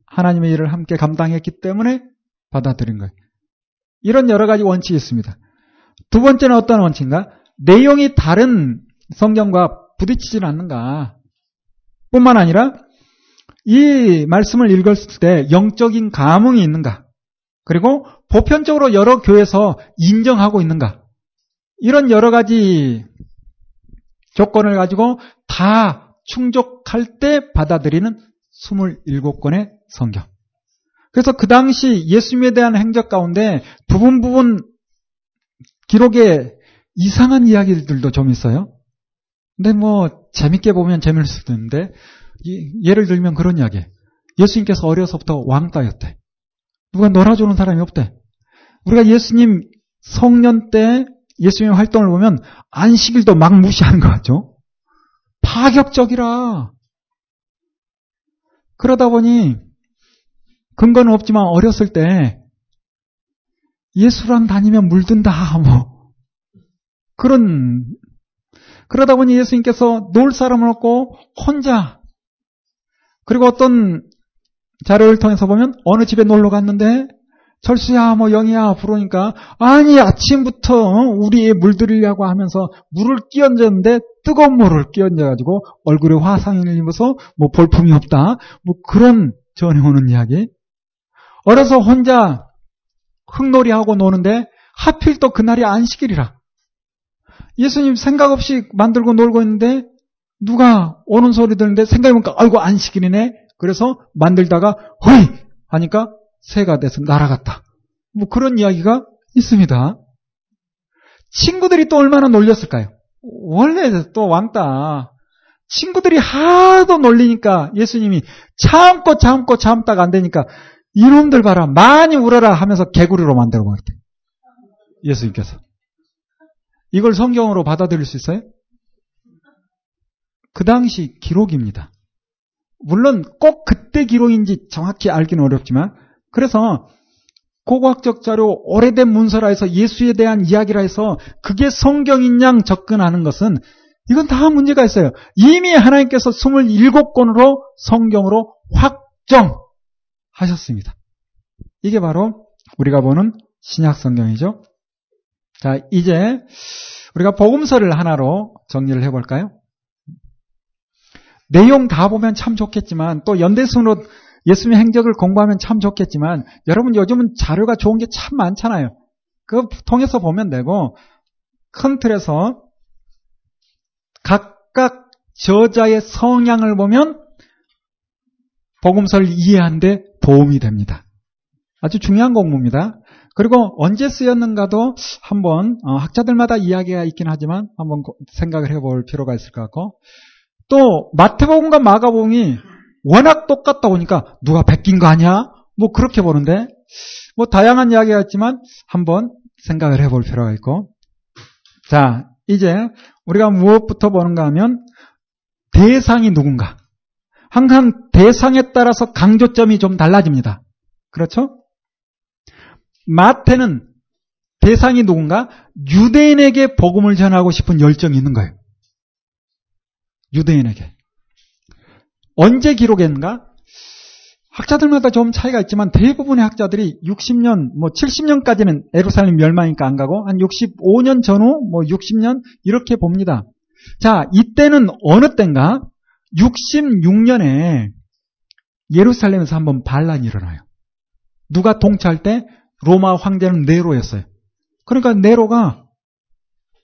하나님의 일을 함께 감당했기 때문에 받아들인 거예요. 이런 여러 가지 원칙이 있습니다. 두 번째는 어떤 원칙인가? 내용이 다른 성경과 부딪히질 않는가? 뿐만 아니라 이 말씀을 읽었을 때 영적인 감흥이 있는가? 그리고 보편적으로 여러 교회에서 인정하고 있는가? 이런 여러 가지 조건을 가지고 다 충족할 때 받아들이는 27권의 성경. 그래서 그 당시 예수님에 대한 행적 가운데 부분 부분 기록에 이상한 이야기들도 좀 있어요. 근데 뭐 재밌게 보면 재미있을 수도 있는데 예를 들면 그런 이야기. 예수님께서 어려서부터 왕따였대. 누가 놀아주는 사람이 없대. 우리가 예수님 성년 때 예수님의 활동을 보면 안식일도 막 무시하는 거 같죠? 파격적이라. 그러다 보니 근거는 없지만 어렸을 때 예수랑 다니면 물든다 뭐 그런 그러다 보니 예수님께서 놀 사람을 없고 혼자 그리고 어떤 자료를 통해서 보면 어느 집에 놀러 갔는데 철수야 뭐 영이야 부르니까 아니 아침부터 우리 물들이려고 하면서 물을 끼얹었는데 뜨거운 물을 끼얹어가지고 얼굴에 화상을 입어서 뭐 볼품이 없다. 뭐 그런 전해 오는 이야기 어려서 혼자 흙놀이하고 노는데 하필 또 그날이 안식일이라 예수님 생각 없이 만들고 놀고 있는데 누가 오는 소리 듣는데 생각해보니까 아이고 안식일이네 그래서 만들다가 허이 하니까 새가 돼서 날아갔다. 뭐 그런 이야기가 있습니다. 친구들이 또 얼마나 놀렸을까요? 원래 또 왕따. 친구들이 하도 놀리니까 예수님이 참고 참고 참다가 안 되니까 이놈들 봐라 많이 울어라 하면서 개구리로 만들어 버렸대. 예수님께서. 이걸 성경으로 받아들일 수 있어요? 그 당시 기록입니다. 물론 꼭 그때 기록인지 정확히 알기는 어렵지만 그래서 고고학적 자료 오래된 문서라 해서 예수에 대한 이야기라 해서 그게 성경인 양 접근하는 것은 이건 다 문제가 있어요. 이미 하나님께서 27권으로 성경으로 확정 하셨습니다. 이게 바로 우리가 보는 신약 성경이죠. 자, 이제 우리가 복음서를 하나로 정리를 해볼까요? 내용 다 보면 참 좋겠지만 또 연대순으로 예수님의 행적을 공부하면 참 좋겠지만 여러분 요즘은 자료가 좋은 게 참 많잖아요. 그거 통해서 보면 되고 큰 틀에서 각각 저자의 성향을 보면 복음서를 이해하는데 도움이 됩니다. 아주 중요한 공부입니다. 그리고 언제 쓰였는가도 한번 어, 학자들마다 이야기가 있긴 하지만 한번 생각을 해볼 필요가 있을 것 같고 또 마태복음과 마가복음이 워낙 똑같다 보니까 누가 베낀 거 아니야? 뭐 그렇게 보는데 뭐 다양한 이야기가 있지만 한번 생각을 해볼 필요가 있고 자 이제 우리가 무엇부터 보는가 하면 대상이 누군가 항상 대상에 따라서 강조점이 좀 달라집니다. 그렇죠? 마태는 대상이 누군가? 유대인에게 복음을 전하고 싶은 열정이 있는 거예요. 유대인에게. 언제 기록했는가? 학자들마다 좀 차이가 있지만 대부분의 학자들이 60년, 뭐 70년까지는 에루살렘 멸망이니까 안 가고 한 65년 전후 뭐 60년 이렇게 봅니다. 자, 이때는 어느 때인가? 66년에 예루살렘에서 한번 반란이 일어나요. 누가 통치할 때 로마 황제는 네로였어요. 그러니까 네로가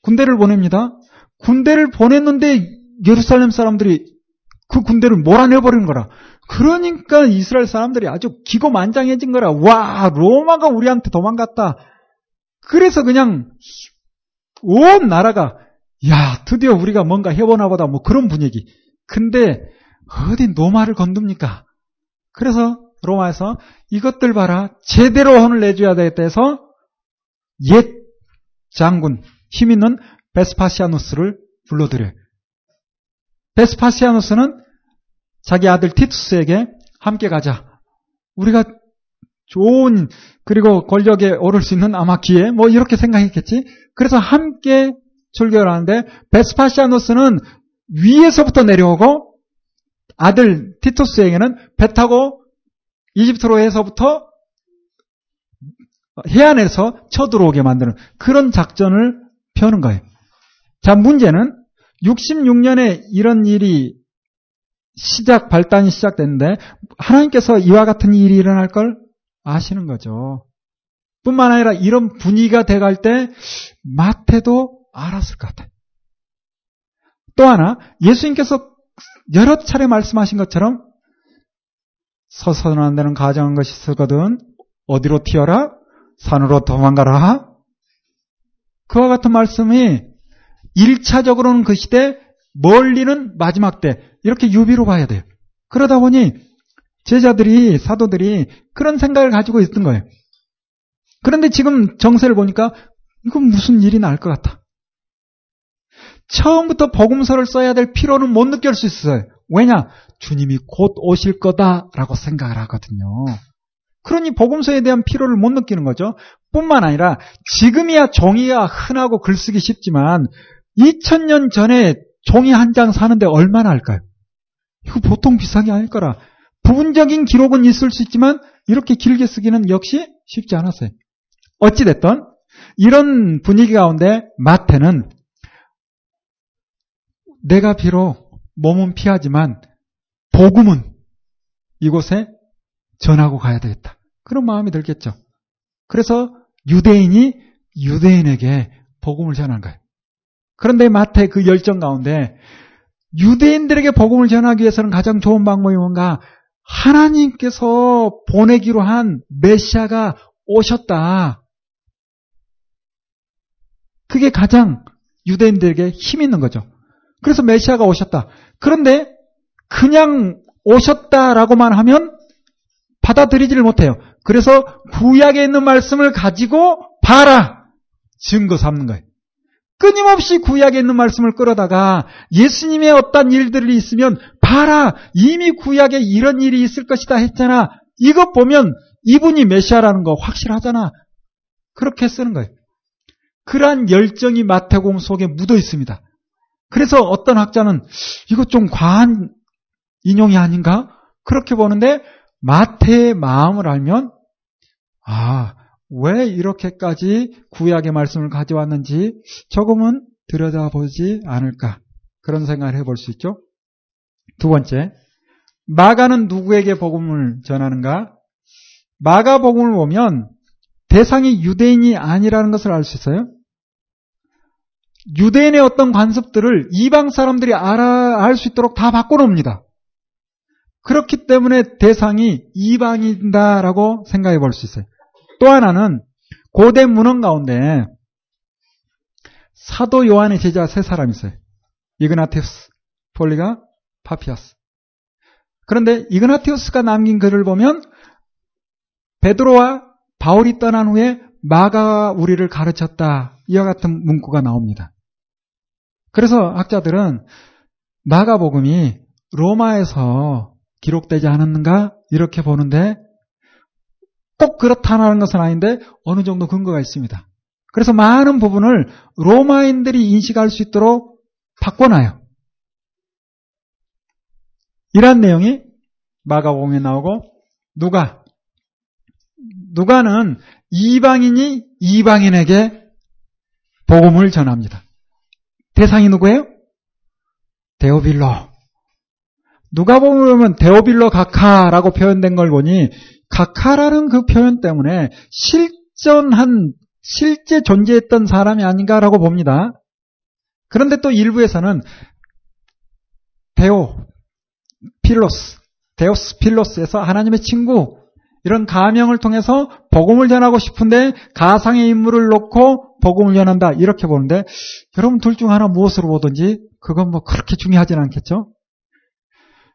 군대를 보냅니다. 군대를 보냈는데 예루살렘 사람들이 그 군대를 몰아내버리는 거라. 그러니까 이스라엘 사람들이 아주 기고만장해진 거라. 와, 로마가 우리한테 도망갔다. 그래서 그냥 온 나라가 야, 드디어 우리가 뭔가 해보나 보다 뭐 그런 분위기. 근데 어디 노마를 건둡니까? 그래서 로마에서 이것들 봐라. 제대로 혼을 내줘야 되겠다 해서 옛 장군, 힘 있는 베스파시아누스를 불러들여요. 베스파시아누스는 자기 아들 티투스에게 함께 가자. 우리가 좋은 그리고 권력에 오를 수 있는 아마 기회 뭐 이렇게 생각했겠지. 그래서 함께 출교를 하는데 베스파시아누스는 위에서부터 내려오고 아들 티투스에게는 배 타고 이집트로에서부터 해안에서 쳐들어오게 만드는 그런 작전을 펴는 거예요. 자, 문제는 66년에 이런 일이 시작, 발단이 시작됐는데, 하나님께서 이와 같은 일이 일어날 걸 아시는 거죠. 뿐만 아니라 이런 분위기가 돼갈 때, 마태도 알았을 것 같아요. 또 하나, 예수님께서 여러 차례 말씀하신 것처럼, 서서는 안 되는 가정한 것이 있거든, 어디로 튀어라? 산으로 도망가라? 그와 같은 말씀이 1차적으로는 그 시대, 멀리는 마지막 때, 이렇게 유비로 봐야 돼요. 그러다 보니 제자들이, 사도들이 그런 생각을 가지고 있던 거예요. 그런데 지금 정세를 보니까 이건 무슨 일이 날 것 같아. 처음부터 복음서를 써야 될 필요는 못 느낄 수 있어요. 왜냐? 주님이 곧 오실 거다라고 생각을 하거든요. 그러니 복음서에 대한 필요를 못 느끼는 거죠. 뿐만 아니라 지금이야 종이가 흔하고 글쓰기 쉽지만 2000년 전에 종이 한 장 사는데 얼마나 할까요? 이거 보통 비싼 게 아닐 거라. 부분적인 기록은 있을 수 있지만 이렇게 길게 쓰기는 역시 쉽지 않았어요. 어찌됐든 이런 분위기 가운데 마태는 내가 비록 몸은 피하지만 복음은 이곳에 전하고 가야 되겠다. 그런 마음이 들겠죠. 그래서 유대인이 유대인에게 복음을 전한 거예요. 그런데 마태 그 열정 가운데 유대인들에게 복음을 전하기 위해서는 가장 좋은 방법이 뭔가 하나님께서 보내기로 한 메시아가 오셨다. 그게 가장 유대인들에게 힘 있는 거죠. 그래서 메시아가 오셨다. 그런데 그냥 오셨다라고만 하면 받아들이지를 못해요. 그래서 구약에 있는 말씀을 가지고 봐라. 증거 삼는 거예요. 끊임없이 구약에 있는 말씀을 끌어다가 예수님의 어떤 일들이 있으면 봐라 이미 구약에 이런 일이 있을 것이다 했잖아. 이것 보면 이분이 메시아라는 거 확실하잖아. 그렇게 쓰는 거예요. 그러한 열정이 마태공 속에 묻어 있습니다. 그래서 어떤 학자는 이거 좀 과한 인용이 아닌가? 그렇게 보는데 마태의 마음을 알면 아, 왜 이렇게까지 구약의 말씀을 가져왔는지 조금은 들여다보지 않을까. 그런 생각을 해볼 수 있죠. 두 번째, 마가는 누구에게 복음을 전하는가? 마가 복음을 보면 대상이 유대인이 아니라는 것을 알 수 있어요. 유대인의 어떤 관습들을 이방 사람들이 알아, 알 수 있도록 다 바꿔놓습니다. 그렇기 때문에 대상이 이방인다라고 생각해 볼 수 있어요. 또 하나는 고대 문헌 가운데 사도 요한의 제자 세 사람 있어요. 이그나티우스, 폴리가, 파피아스. 그런데 이그나티우스가 남긴 글을 보면 베드로와 바울이 떠난 후에 마가 우리를 가르쳤다. 이와 같은 문구가 나옵니다. 그래서 학자들은 마가복음이 로마에서 기록되지 않았는가 이렇게 보는데 꼭 그렇다는 것은 아닌데 어느 정도 근거가 있습니다. 그래서 많은 부분을 로마인들이 인식할 수 있도록 바꿔놔요. 이런 내용이 마가복음에 나오고 누가 누가는 이방인이 이방인에게 복음을 전합니다. 대상이 누구예요? 데오빌로. 누가 보면 데오빌로 가카라고 표현된 걸 보니 가카라는 그 표현 때문에 실전한 실제 존재했던 사람이 아닌가라고 봅니다. 그런데 또 일부에서는 데오 필로스 데오스 필로스에서 하나님의 친구 이런 가명을 통해서 복음을 전하고 싶은데 가상의 인물을 놓고 복음을 전한다 이렇게 보는데 여러분 둘 중 하나 무엇으로 보든지 그건 뭐 그렇게 중요하진 않겠죠.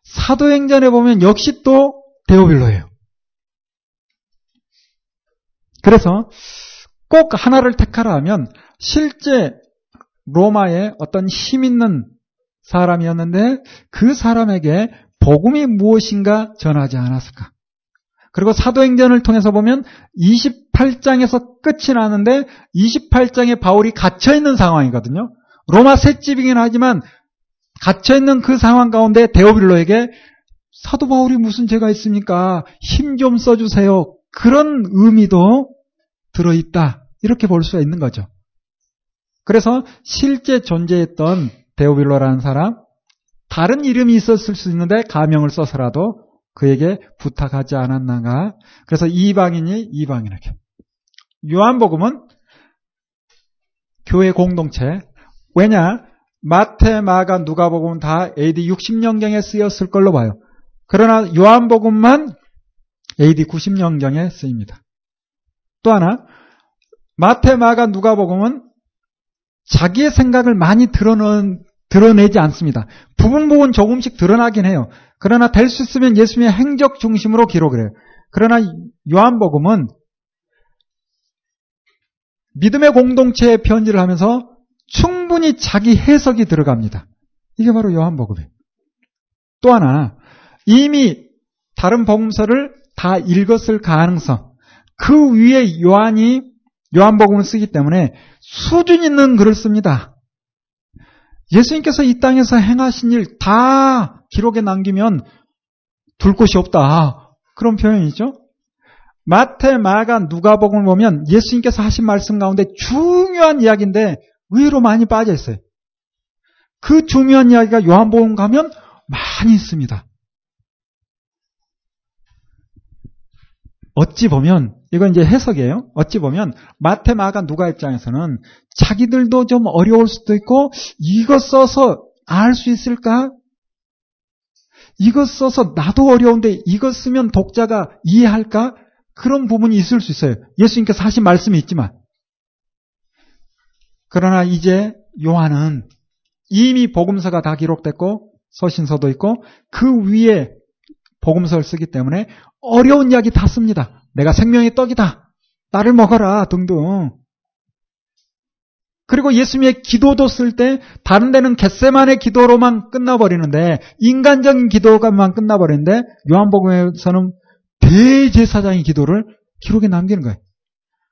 사도행전에 보면 역시 또 데오빌로예요. 그래서 꼭 하나를 택하라 하면 실제 로마의 어떤 힘 있는 사람이었는데 그 사람에게 복음이 무엇인가 전하지 않았을까? 그리고 사도행전을 통해서 보면 28장에서 끝이 나는데 28장에 바울이 갇혀 있는 상황이거든요. 로마 새집이긴 하지만 갇혀 있는 그 상황 가운데 데오빌로에게 사도 바울이 무슨 죄가 있습니까? 힘 좀 써주세요. 그런 의미도 들어있다. 이렇게 볼 수가 있는 거죠. 그래서 실제 존재했던 데오빌로라는 사람, 다른 이름이 있었을 수 있는데 가명을 써서라도 그에게 부탁하지 않았나가. 그래서 이방인이 이방인에게. 요한복음은 교회 공동체. 왜냐? 마태, 마가, 누가복음은 다 AD 60년경에 쓰였을 걸로 봐요. 그러나 요한복음만 AD 90년경에 쓰입니다. 또 하나 마태, 마가, 누가복음은 자기의 생각을 많이 드러낸, 드러내지 않습니다. 부분 부분 조금씩 드러나긴 해요. 그러나 될 수 있으면 예수님의 행적 중심으로 기록을 해요. 그러나 요한복음은 믿음의 공동체에 편지를 하면서 충분히 자기 해석이 들어갑니다. 이게 바로 요한복음이에요. 또 하나 이미 다른 복음서를 다 읽었을 가능성 그 위에 요한이 요한복음을 쓰기 때문에 수준 있는 글을 씁니다. 예수님께서 이 땅에서 행하신 일 다 기록에 남기면 둘 곳이 없다. 그런 표현이죠. 마태, 마가, 누가복음을 보면 예수님께서 하신 말씀 가운데 중요한 이야기인데 의외로 많이 빠져 있어요. 그 중요한 이야기가 요한복음 가면 많이 있습니다. 어찌 보면 이건 이제 해석이에요. 어찌 보면 마테 마가 누가 입장에서는 자기들도 좀 어려울 수도 있고 이거 써서 알 수 있을까? 이거 써서 나도 어려운데 이거 쓰면 독자가 이해할까? 그런 부분이 있을 수 있어요. 예수님께서 하신 말씀이 있지만. 그러나 이제 요한은 이미 복음서가 다 기록됐고 서신서도 있고 그 위에 복음서를 쓰기 때문에 어려운 이야기 다 씁니다. 내가 생명의 떡이다. 나를 먹어라. 등등. 그리고 예수님의 기도도 쓸 때 다른 데는 겟세만의 기도로만 끝나버리는데 인간적인 기도가만 끝나버리는데 요한복음에서는 대제사장의 기도를 기록에 남기는 거예요.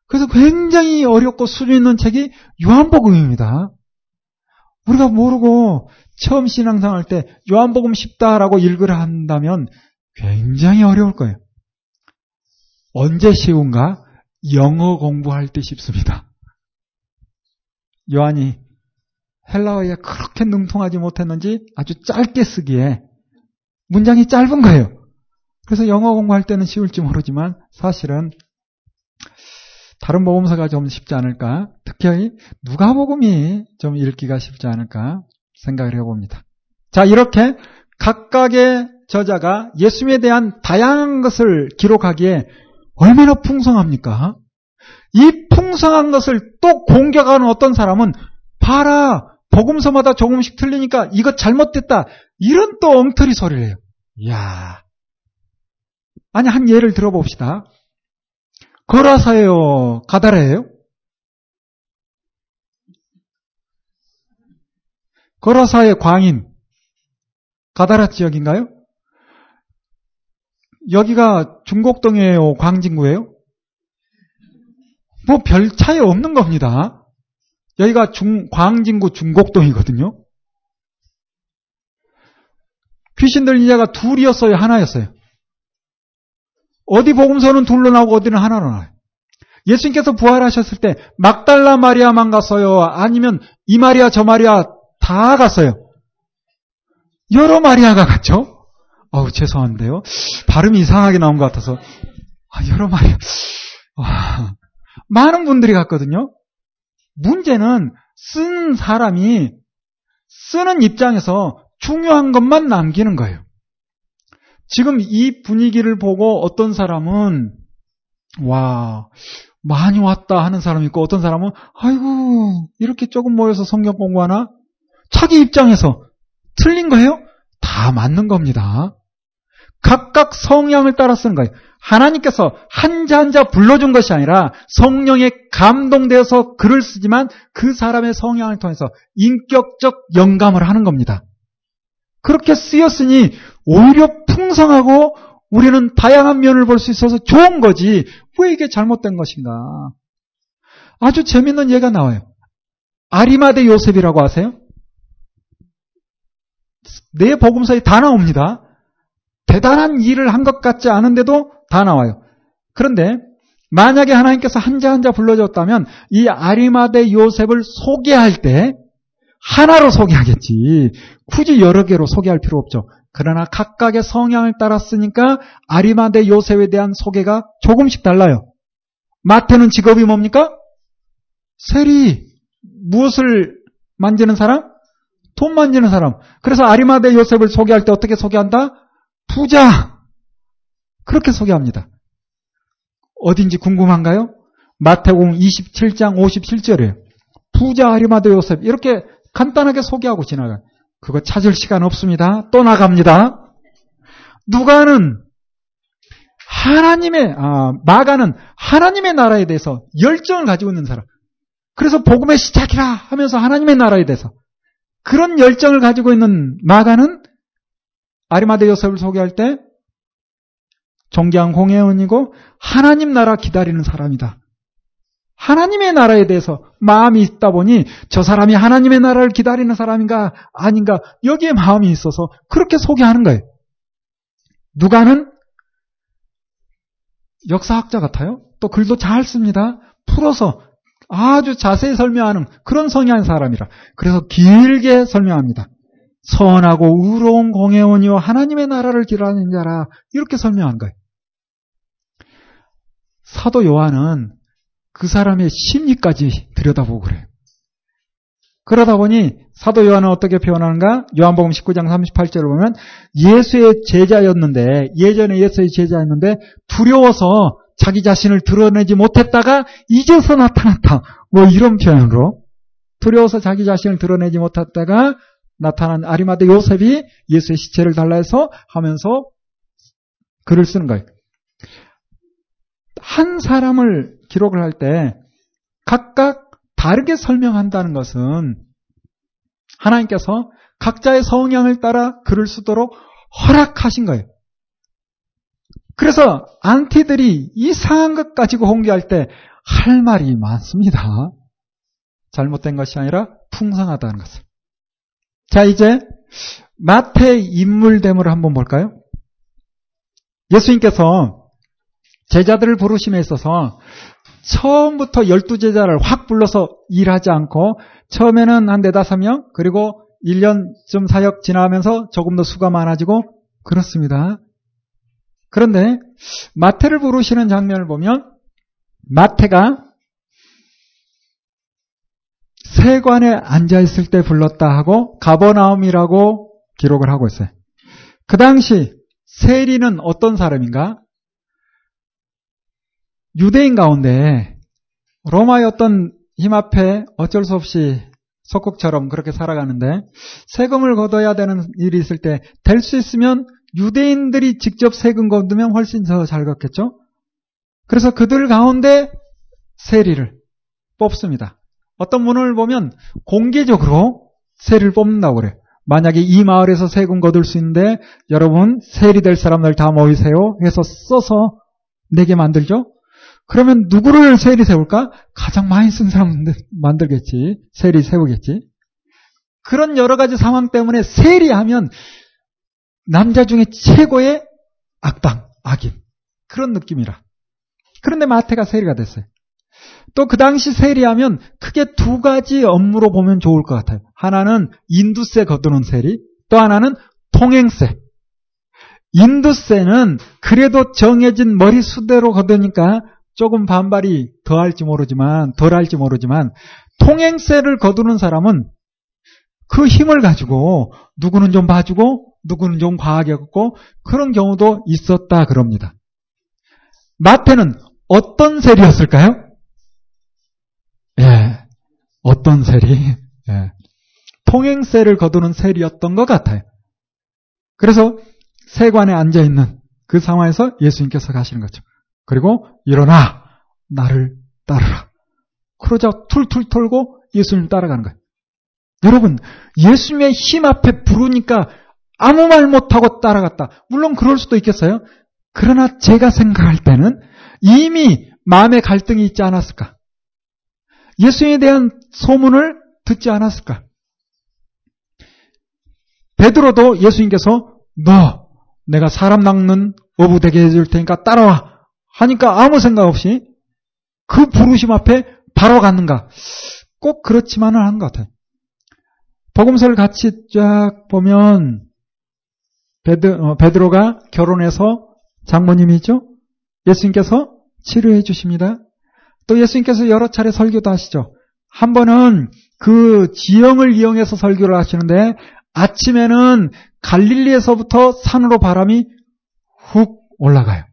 그래서 굉장히 어렵고 수준 있는 책이 요한복음입니다. 우리가 모르고 처음 신앙생활 때 요한복음 쉽다라고 읽으라 한다면 굉장히 어려울 거예요. 언제 쉬운가? 영어 공부할 때 쉽습니다. 요한이 헬라어에 그렇게 능통하지 못했는지 아주 짧게 쓰기에 문장이 짧은 거예요. 그래서 영어 공부할 때는 쉬울지 모르지만 사실은 다른 복음서가 좀 쉽지 않을까? 특히 누가복음이 좀 읽기가 쉽지 않을까 생각을 해봅니다. 자 이렇게 각각의 저자가 예수님에 대한 다양한 것을 기록하기에 얼마나 풍성합니까? 이 풍성한 것을 또 공격하는 어떤 사람은 봐라 복음서마다 조금씩 틀리니까 이거 잘못됐다 이런 또 엉터리 소리를 해요. 이야 아니 한 예를 들어봅시다. 거라사예요, 가다라예요? 거라사의 광인 가다라 지역인가요? 여기가 중곡동이에요? 광진구예요? 뭐 별 차이 없는 겁니다. 여기가 중, 광진구 중곡동이거든요. 귀신 들린 자가 둘이었어요? 하나였어요? 어디 복음서는 둘로 나오고 어디는 하나로 나와요. 예수님께서 부활하셨을 때 막달라 마리아만 갔어요? 아니면 이 마리아 저 마리아 다 갔어요? 여러 마리아가 갔죠? 아우, 죄송한데요. 발음이 이상하게 나온 것 같아서. 아, 여러 마리. 와, 많은 분들이 갔거든요. 문제는 쓴 사람이 쓰는 입장에서 중요한 것만 남기는 거예요. 지금 이 분위기를 보고 어떤 사람은 와 많이 왔다 하는 사람이 있고 어떤 사람은 아이고 이렇게 조금 모여서 성경 공부하나 자기 입장에서 틀린 거예요? 다 맞는 겁니다. 각각 성향을 따라 쓰는 거예요. 하나님께서 한자 한자 불러준 것이 아니라 성령에 감동되어서 글을 쓰지만 그 사람의 성향을 통해서 인격적 영감을 하는 겁니다. 그렇게 쓰였으니 오히려 풍성하고 우리는 다양한 면을 볼 수 있어서 좋은 거지 왜 이게 잘못된 것인가? 아주 재밌는 예가 나와요. 아리마대 요셉이라고 아세요? 내 복음서에 다 나옵니다. 대단한 일을 한 것 같지 않은데도 다 나와요. 그런데 만약에 하나님께서 한자 한자 불러줬다면 이 아리마대 요셉을 소개할 때 하나로 소개하겠지. 굳이 여러 개로 소개할 필요 없죠. 그러나 각각의 성향을 따랐으니까 아리마대 요셉에 대한 소개가 조금씩 달라요. 마태는 직업이 뭡니까? 세리. 무엇을 만지는 사람? 돈 만지는 사람. 그래서 아리마대 요셉을 소개할 때 어떻게 소개한다? 부자. 그렇게 소개합니다. 어딘지 궁금한가요? 마태공 27장 57절에 부자 아리마대 요셉 이렇게 간단하게 소개하고 지나가요. 그거 찾을 시간 없습니다. 또 나갑니다. 누가는 하나님의 아, 마가는 하나님의 나라에 대해서 열정을 가지고 있는 사람. 그래서 복음의 시작이라 하면서 하나님의 나라에 대해서 그런 열정을 가지고 있는 마가는 아리마대 요셉을 소개할 때 존귀한 공회원이고 하나님 나라 기다리는 사람이다. 하나님의 나라에 대해서 마음이 있다 보니 저 사람이 하나님의 나라를 기다리는 사람인가 아닌가 여기에 마음이 있어서 그렇게 소개하는 거예요. 누가는 역사학자 같아요. 또 글도 잘 씁니다. 풀어서 아주 자세히 설명하는 그런 성향의 사람이라. 그래서 길게 설명합니다. 선하고 의로운 공회원이요 하나님의 나라를 기라는 자라 이렇게 설명한 거예요. 사도 요한은 그 사람의 심리까지 들여다보고 그래요. 그러다 보니 사도 요한은 어떻게 표현하는가? 요한복음 19장 38절을 보면 예수의 제자였는데 예전에 예수의 제자였는데 두려워서 자기 자신을 드러내지 못했다가 이제서 나타났다. 뭐 이런 표현으로 두려워서 자기 자신을 드러내지 못했다가 나타난 아리마대 요셉이 예수의 시체를 달라해서 하면서 글을 쓰는 거예요. 한 사람을 기록을 할 때 각각 다르게 설명한다는 것은 하나님께서 각자의 성향을 따라 글을 쓰도록 허락하신 거예요. 그래서 안티들이 이상한 것 가지고 홍기할 때 할 말이 많습니다. 잘못된 것이 아니라 풍성하다는 것을. 자, 이제 마태 인물대물을 한번 볼까요? 예수님께서 제자들을 부르심에 있어서 처음부터 열두 제자를 확 불러서 일하지 않고 처음에는 한 네다섯 명 그리고 1년쯤 사역 지나면서 조금 더 수가 많아지고 그렇습니다. 그런데 마태를 부르시는 장면을 보면 마태가 세관에 앉아 있을 때 불렀다 하고 가버나움이라고 기록을 하고 있어요. 그 당시 세리는 어떤 사람인가? 유대인 가운데 로마의 어떤 힘 앞에 어쩔 수 없이 석국처럼 그렇게 살아가는데 세금을 걷어야 되는 일이 있을 때 될 수 있으면 유대인들이 직접 세금 걷으면 훨씬 더잘 걷겠죠? 그래서 그들 가운데 세리를 뽑습니다. 어떤 문을 보면 공개적으로 세리를 뽑는다고 그래요. 만약에 이 마을에서 세금 거둘 수 있는데 여러분 세리 될 사람들 다 모이세요 해서 써서 내게 만들죠. 그러면 누구를 세리 세울까? 가장 많이 쓴 사람 만들겠지. 세리 세우겠지. 그런 여러 가지 상황 때문에 세리하면 남자 중에 최고의 악당, 악인. 그런 느낌이라. 그런데 마태가 세리가 됐어요. 또 그 당시 세리하면 크게 두 가지 업무로 보면 좋을 것 같아요. 하나는 인두세 거두는 세리, 또 하나는 통행세. 인두세는 그래도 정해진 머리 수대로 거두니까 조금 반발이 더 할지 모르지만, 덜 할지 모르지만, 통행세를 거두는 사람은 그 힘을 가지고 누구는 좀 봐주고, 누구는 좀 과하게 걷고, 그런 경우도 있었다 그럽니다. 마태는 어떤 세리였을까요? 예, 어떤 세리? 예. 통행세를 거두는 세리였던 것 같아요. 그래서 세관에 앉아 있는 그 상황에서 예수님께서 가시는 거죠. 그리고 일어나 나를 따르라. 그러자 툴툴 털고 예수님 따라가는 거예요. 여러분, 예수님의 힘 앞에 부르니까 아무 말 못하고 따라갔다. 물론 그럴 수도 있겠어요. 그러나 제가 생각할 때는 이미 마음의 갈등이 있지 않았을까? 예수님에 대한 소문을 듣지 않았을까? 베드로도 예수님께서 너 내가 사람 낚는 어부 되게 해줄 테니까 따라와 하니까 아무 생각 없이 그 부르심 앞에 바로 갔는가? 꼭 그렇지만은 않은 것 같아요. 복음서를 같이 쫙 보면 베드, 어, 베드로가 결혼해서 장모님이죠. 예수님께서 치료해 주십니다. 또 예수님께서 여러 차례 설교도 하시죠. 한 번은 그 지형을 이용해서 설교를 하시는데 아침에는 갈릴리에서부터 산으로 바람이 훅 올라가요.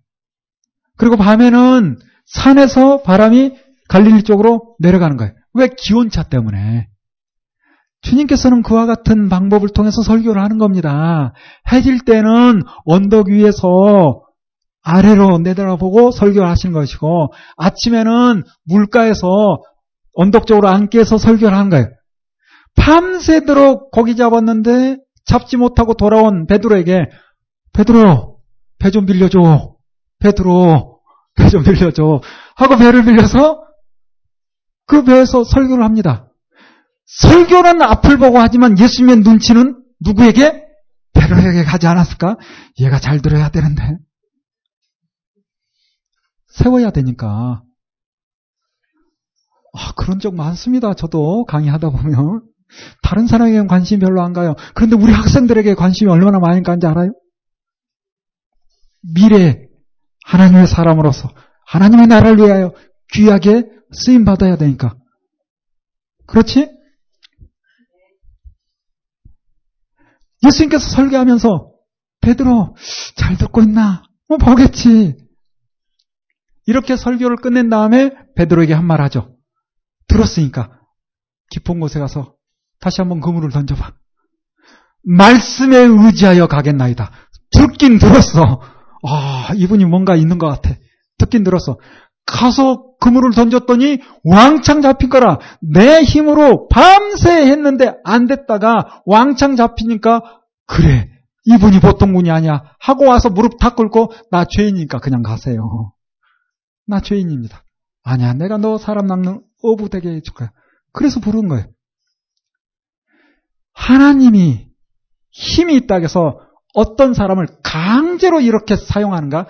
그리고 밤에는 산에서 바람이 갈릴리 쪽으로 내려가는 거예요. 왜? 기온차 때문에. 주님께서는 그와 같은 방법을 통해서 설교를 하는 겁니다. 해질 때는 언덕 위에서 아래로 내려다보고 설교를 하시는 것이고 아침에는 물가에서 언덕 쪽으로 앉게해서 설교를 하는 거예요. 밤새도록 고기 잡았는데 잡지 못하고 돌아온 베드로에게 베드로 배 좀 빌려줘. 베드로 배 좀 빌려줘. 하고 배를 빌려서 그 배에서 설교를 합니다. 설교는 앞을 보고 하지만 예수님의 눈치는 누구에게? 베드로에게 가지 않았을까? 얘가 잘 들어야 되는데. 세워야 되니까. 아, 그런 적 많습니다. 저도 강의하다 보면. 다른 사람에게는 관심이 별로 안 가요. 그런데 우리 학생들에게 관심이 얼마나 많이 가는지 알아요? 미래 하나님의 사람으로서 하나님의 나라를 위하여 귀하게 쓰임 받아야 되니까. 그렇지? 예수님께서 설교하면서 베드로 잘 듣고 있나? 뭐 보겠지. 이렇게 설교를 끝낸 다음에 베드로에게 한 말 하죠. 들었으니까 깊은 곳에 가서 다시 한번 그물을 던져봐. 말씀에 의지하여 가겠나이다. 듣긴 들었어. 아, 이분이 뭔가 있는 것 같아. 듣긴 들었어. 가서 그물을 던졌더니 왕창 잡힌 거라. 내 힘으로 밤새 했는데 안 됐다가 왕창 잡히니까 그래. 이분이 보통 분이 아니야. 하고 와서 무릎 다 꿇고 나 죄인이니까 그냥 가세요. 나 죄인입니다. 아니야. 내가 너 사람 낚는 어부 되게 해줄 거야. 그래서 부른 거예요. 하나님이 힘이 있다 해서 어떤 사람을 강제로 이렇게 사용하는가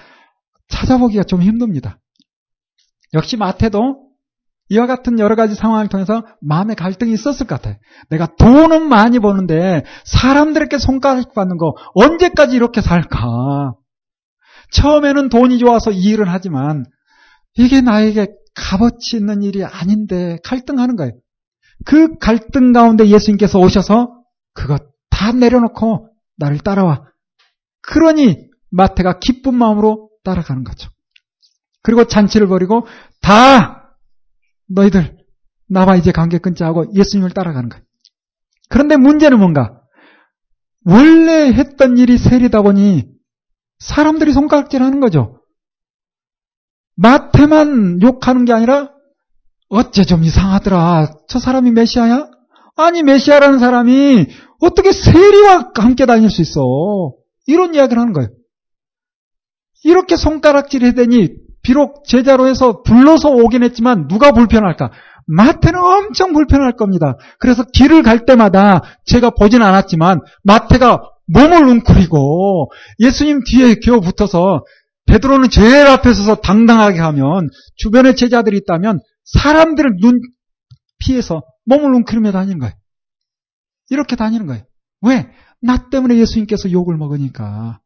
찾아보기가 좀 힘듭니다. 역시 마태도 이와 같은 여러 가지 상황을 통해서 마음의 갈등이 있었을 것 같아요. 내가 돈은 많이 버는데 사람들에게 손가락 받는 거 언제까지 이렇게 살까? 처음에는 돈이 좋아서 이 일을 하지만 이게 나에게 값어치 있는 일이 아닌데 갈등하는 거예요. 그 갈등 가운데 예수님께서 오셔서 그것 다 내려놓고 나를 따라와. 그러니 마태가 기쁜 마음으로 따라가는 거죠. 그리고 잔치를 벌이고 다 너희들 나와 이제 관계 끊자 하고 예수님을 따라가는 거예요. 그런데 문제는 뭔가? 원래 했던 일이 세리다 보니 사람들이 손가락질 하는 거죠. 마태만 욕하는 게 아니라 어째 좀 이상하더라. 저 사람이 메시아야? 아니 메시아라는 사람이 어떻게 세리와 함께 다닐 수 있어? 이런 이야기를 하는 거예요. 이렇게 손가락질 해대니 비록 제자로 해서 불러서 오긴 했지만 누가 불편할까? 마태는 엄청 불편할 겁니다. 그래서 길을 갈 때마다 제가 보진 않았지만 마태가 몸을 웅크리고 예수님 뒤에 겨우 붙어서 베드로는 제일 앞에 서서 당당하게 하면 주변에 제자들이 있다면 사람들을 눈 피해서 몸을 웅크리며 다니는 거예요. 이렇게 다니는 거예요. 왜? 나 때문에 예수님께서 욕을 먹으니까.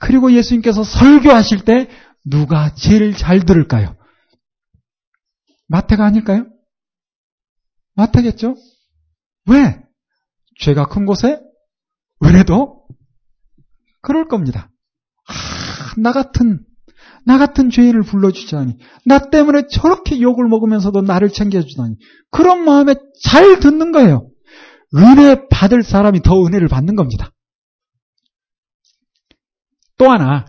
그리고 예수님께서 설교하실 때 누가 제일 잘 들을까요? 마태가 아닐까요? 마태겠죠? 왜? 죄가 큰 곳에 은혜도 그럴 겁니다. 아, 나 같은 나 같은 죄인을 불러주자니 나 때문에 저렇게 욕을 먹으면서도 나를 챙겨주다니 그런 마음에 잘 듣는 거예요. 은혜 받을 사람이 더 은혜를 받는 겁니다. 또 하나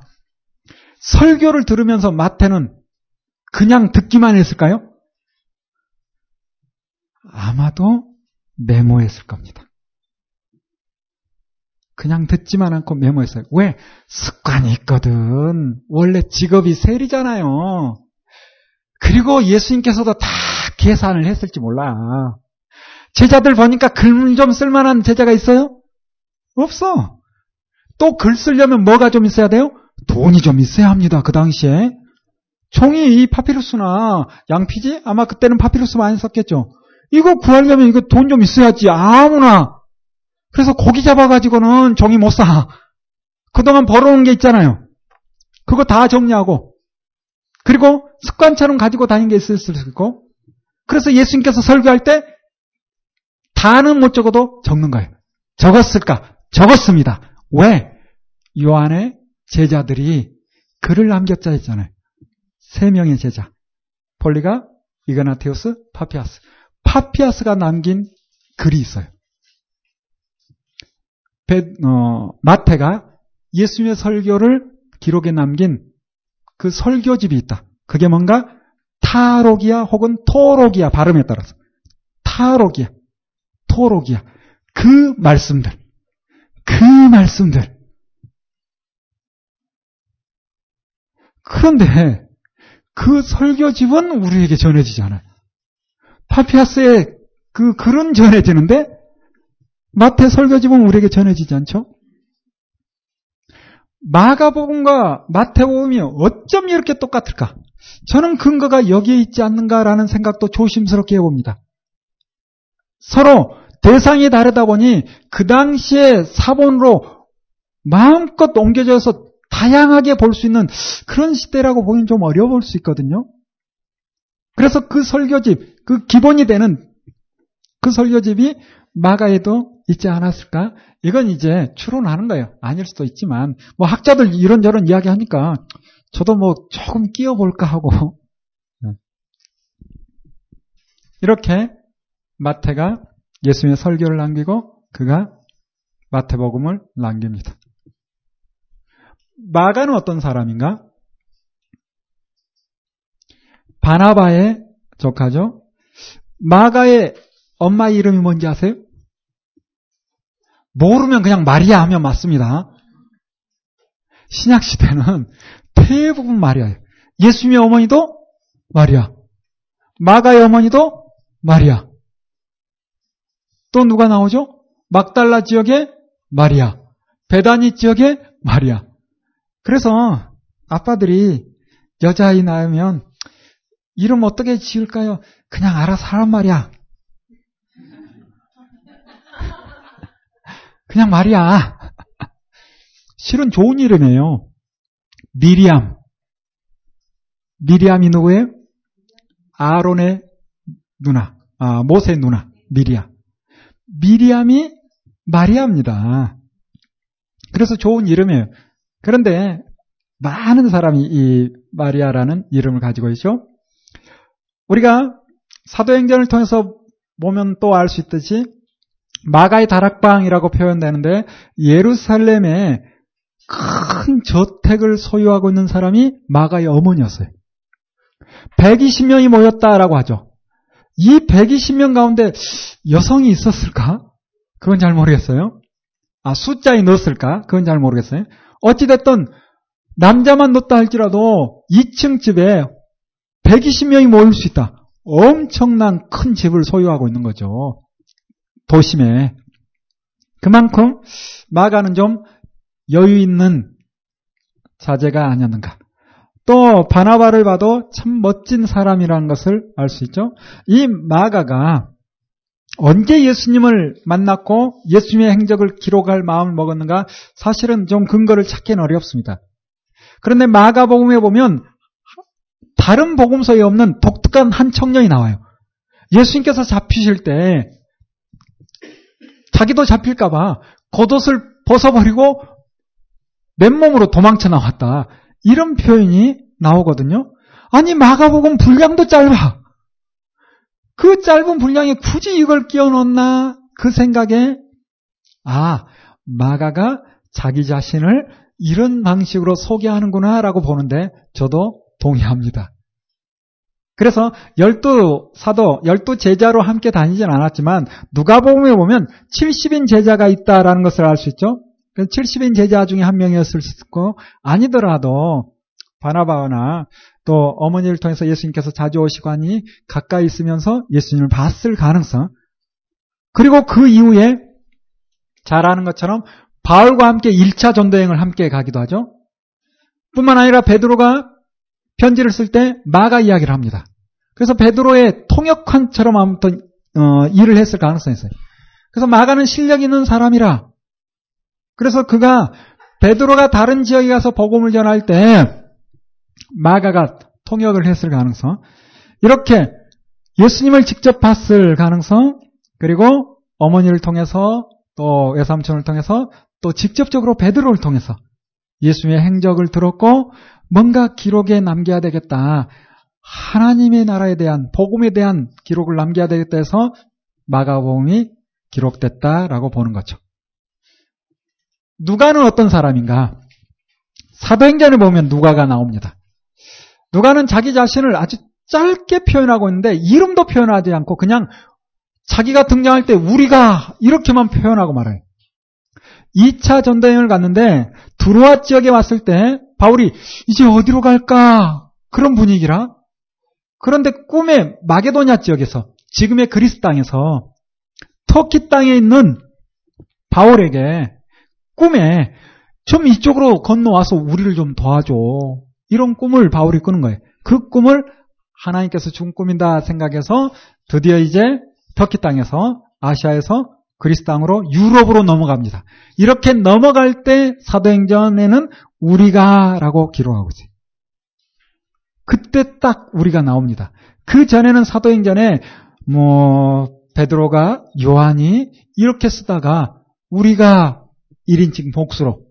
설교를 들으면서 마태는 그냥 듣기만 했을까요? 아마도 메모했을 겁니다. 그냥 듣지만 않고 메모했어요. 왜? 습관이 있거든. 원래 직업이 세리잖아요. 그리고 예수님께서도 다 계산을 했을지 몰라. 제자들 보니까 글 좀 쓸만한 제자가 있어요? 없어. 또 글 쓰려면 뭐가 좀 있어야 돼요? 돈이 좀 있어야 합니다. 그 당시에. 종이 이 파피루스나 양피지? 아마 그때는 파피루스 많이 썼겠죠. 이거 구하려면 이거 돈 좀 있어야지. 아무나. 그래서 고기 잡아가지고는 종이 못 사. 그동안 벌어온 게 있잖아요. 그거 다 정리하고. 그리고 습관처럼 가지고 다닌 게 있을 수 있고. 그래서 예수님께서 설교할 때 다는 못 적어도 적는 거예요. 적었을까? 적었습니다. 왜? 요한의 제자들이 글을 남겼다 했잖아요. 세 명의 제자. 폴리갑, 이그나티우스, 파피아스. 파피아스가 남긴 글이 있어요. 베, 어, 마태가 예수님의 설교를 기록에 남긴 그 설교집이 있다. 그게 뭔가 타로기아 혹은 토로기아 발음에 따라서 타로기아, 토로기아 그 말씀들, 그 말씀들. 그런데 그 설교집은 우리에게 전해지지 않아요. 파피아스의 그 글은 전해지는데 마태 설교집은 우리에게 전해지지 않죠? 마가복음과 마태복음이 어쩜 이렇게 똑같을까? 저는 근거가 여기에 있지 않는가라는 생각도 조심스럽게 해봅니다. 서로 대상이 다르다 보니 그 당시에 사본으로 마음껏 옮겨져서 다양하게 볼 수 있는 그런 시대라고 보기는 좀 어려울 수 있거든요. 그래서 그 설교집, 그 기본이 되는 그 설교집이 마가에도 있지 않았을까? 이건 이제 추론하는 거예요. 아닐 수도 있지만, 뭐 학자들 이런저런 이야기 하니까 저도 뭐 조금 끼어볼까 하고. [LAUGHS] 네. 이렇게 마태가 예수님의 설교를 남기고 그가 마태복음을 남깁니다. 마가는 어떤 사람인가? 바나바의 조카죠. 마가의 엄마 이름이 뭔지 아세요? 모르면 그냥 마리아 하면 맞습니다. 신약 시대는 대부분 마리아예요. 예수님의 어머니도 마리아. 마가의 어머니도 마리아. 또 누가 나오죠? 막달라 지역의 마리아. 베다니 지역의 마리아. 그래서 아빠들이 여자아이 낳으면 이름 어떻게 지을까요? 그냥 알아서 하란 말이야. [LAUGHS] 그냥 말이야. [LAUGHS] 실은 좋은 이름이에요. 미리암. 미리암이 누구예요? 아론의 누나. 아, 모세의 누나. 미리암. 미리암이 마리아입니다. 그래서 좋은 이름이에요. 그런데 많은 사람이 이 마리아라는 이름을 가지고 있죠. 우리가 사도행전을 통해서 보면 또 알 수 있듯이 마가의 다락방이라고 표현되는데 예루살렘에 큰 저택을 소유하고 있는 사람이 마가의 어머니였어요. 120명이 모였다라고 하죠. 이 120명 가운데 여성이 있었을까? 그건 잘 모르겠어요. 아, 숫자에 넣었을까? 그건 잘 모르겠어요. 어찌됐든 남자만 넣었다 할지라도 2층 집에 120명이 모일 수 있다. 엄청난 큰 집을 소유하고 있는 거죠. 도심에. 그만큼 마가는 좀 여유 있는 자제가 아니었는가. 또 바나바를 봐도 참 멋진 사람이라는 것을 알 수 있죠. 이 마가가 언제 예수님을 만났고 예수님의 행적을 기록할 마음을 먹었는가 사실은 좀 근거를 찾기는 어렵습니다. 그런데 마가복음에 보면 다른 복음서에 없는 독특한 한 청년이 나와요. 예수님께서 잡히실 때 자기도 잡힐까봐 겉옷을 벗어버리고 맨몸으로 도망쳐 나왔다. 이런 표현이 나오거든요. 아니 마가복음 분량도 짧아. 그 짧은 분량에 굳이 이걸 끼워 넣나? 그 생각에 아 마가가 자기 자신을 이런 방식으로 소개하는구나라고 보는데 저도 동의합니다. 그래서 열두 사도, 열두 제자로 함께 다니진 않았지만 누가복음에 보면 70인 제자가 있다라는 것을 알 수 있죠. 70인 제자 중에 한 명이었을 수 있고 아니더라도 바나바나 또 어머니를 통해서 예수님께서 자주 오시고 하니 가까이 있으면서 예수님을 봤을 가능성 그리고 그 이후에 잘 아는 것처럼 바울과 함께 1차 전도행을 함께 가기도 하죠. 뿐만 아니라 베드로가 편지를 쓸 때 마가 이야기를 합니다. 그래서 베드로의 통역관처럼 아무튼 어, 일을 했을 가능성이 있어요. 그래서 마가는 실력 있는 사람이라. 그래서 그가 베드로가 다른 지역에 가서 복음을 전할 때 마가가 통역을 했을 가능성. 이렇게 예수님을 직접 봤을 가능성. 그리고 어머니를 통해서 또 외삼촌을 통해서 또 직접적으로 베드로를 통해서 예수님의 행적을 들었고 뭔가 기록에 남겨야 되겠다. 하나님의 나라에 대한 복음에 대한 기록을 남겨야 되겠다 해서 마가복음이 기록됐다라고 보는 거죠. 누가는 어떤 사람인가? 사도행전을 보면 누가가 나옵니다. 누가는 자기 자신을 아주 짧게 표현하고 있는데 이름도 표현하지 않고 그냥 자기가 등장할 때 우리가 이렇게만 표현하고 말해요. 2차 전도여행을 갔는데 두루아 지역에 왔을 때 바울이 이제 어디로 갈까 그런 분위기라 그런데 꿈에 마게도냐 지역에서 지금의 그리스 땅에서 터키 땅에 있는 바울에게 꿈에 좀 이쪽으로 건너와서 우리를 좀 도와줘. 이런 꿈을 바울이 꾸는 거예요. 그 꿈을 하나님께서 준 꿈이다 생각해서 드디어 이제 터키 땅에서 아시아에서 그리스 땅으로 유럽으로 넘어갑니다. 이렇게 넘어갈 때 사도행전에는 우리가라고 기록하고 있어요. 그때 딱 우리가 나옵니다. 그 전에는 사도행전에 뭐 베드로가 요한이 이렇게 쓰다가 우리가 1인칭 복수로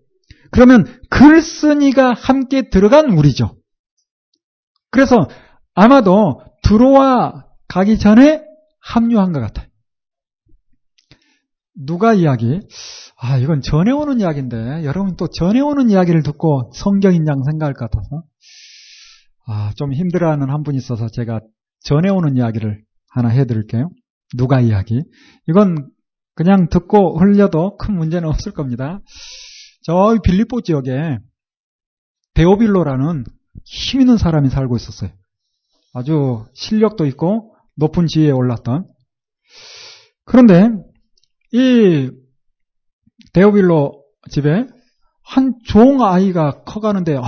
그러면 글쓴이가 함께 들어간 우리죠. 그래서 아마도 들어와 가기 전에 합류한 것 같아요. 누가 이야기? 아, 이건 전해 오는 이야기인데, 여러분 또 전해 오는 이야기를 듣고 성경인 양 생각할 것 같아서, 아, 좀 힘들어하는 한 분이 있어서 제가 전해 오는 이야기를 하나 해드릴게요. 누가 이야기? 이건 그냥 듣고 흘려도 큰 문제는 없을 겁니다. 저희 빌리보 지역에 데오빌로라는 힘 있는 사람이 살고 있었어요. 아주 실력도 있고 높은 지위에 올랐던. 그런데 이 데오빌로 집에 한 종 아이가 커가는데 아,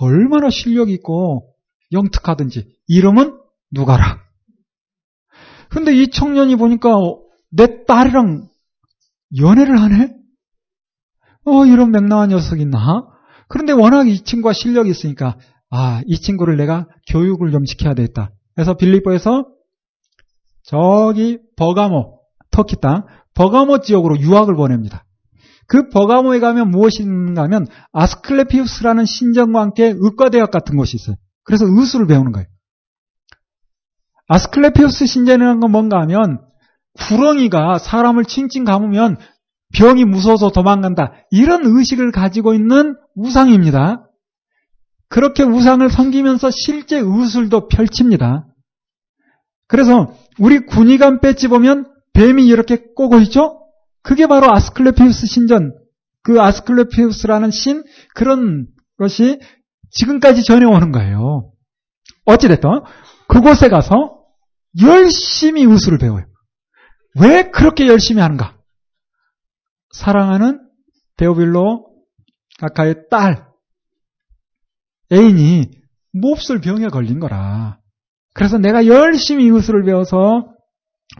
얼마나 실력 있고 영특하든지 이름은 누가라. 근데 이 청년이 보니까 내 딸이랑 연애를 하네? 어, 이런 맹랑한 녀석 있나? 그런데 워낙 이 친구가 실력이 있으니까, 아, 이 친구를 내가 교육을 좀 시켜야 되겠다. 그래서 빌리보에서 저기 버가모, 터키 땅, 버가모 지역으로 유학을 보냅니다. 그 버가모에 가면 무엇인가 하면 아스클레피우스라는 신정과 함께 의과대학 같은 곳이 있어요. 그래서 의술을 배우는 거예요. 아스클레피우스 신전이라는 건 뭔가 하면 구렁이가 사람을 칭칭 감으면 병이 무서워서 도망간다. 이런 의식을 가지고 있는 우상입니다. 그렇게 우상을 섬기면서 실제 의술도 펼칩니다. 그래서 우리 군의관 배지 보면 뱀이 이렇게 꼬고 있죠? 그게 바로 아스클레피우스 신전, 그 아스클레피우스라는 신, 그런 것이 지금까지 전해오는 거예요. 어찌됐든, 그곳에 가서 열심히 의술을 배워요. 왜 그렇게 열심히 하는가? 사랑하는 데오빌로 가카의 딸, 애인이 몹쓸 병에 걸린 거라. 그래서 내가 열심히 의술을 배워서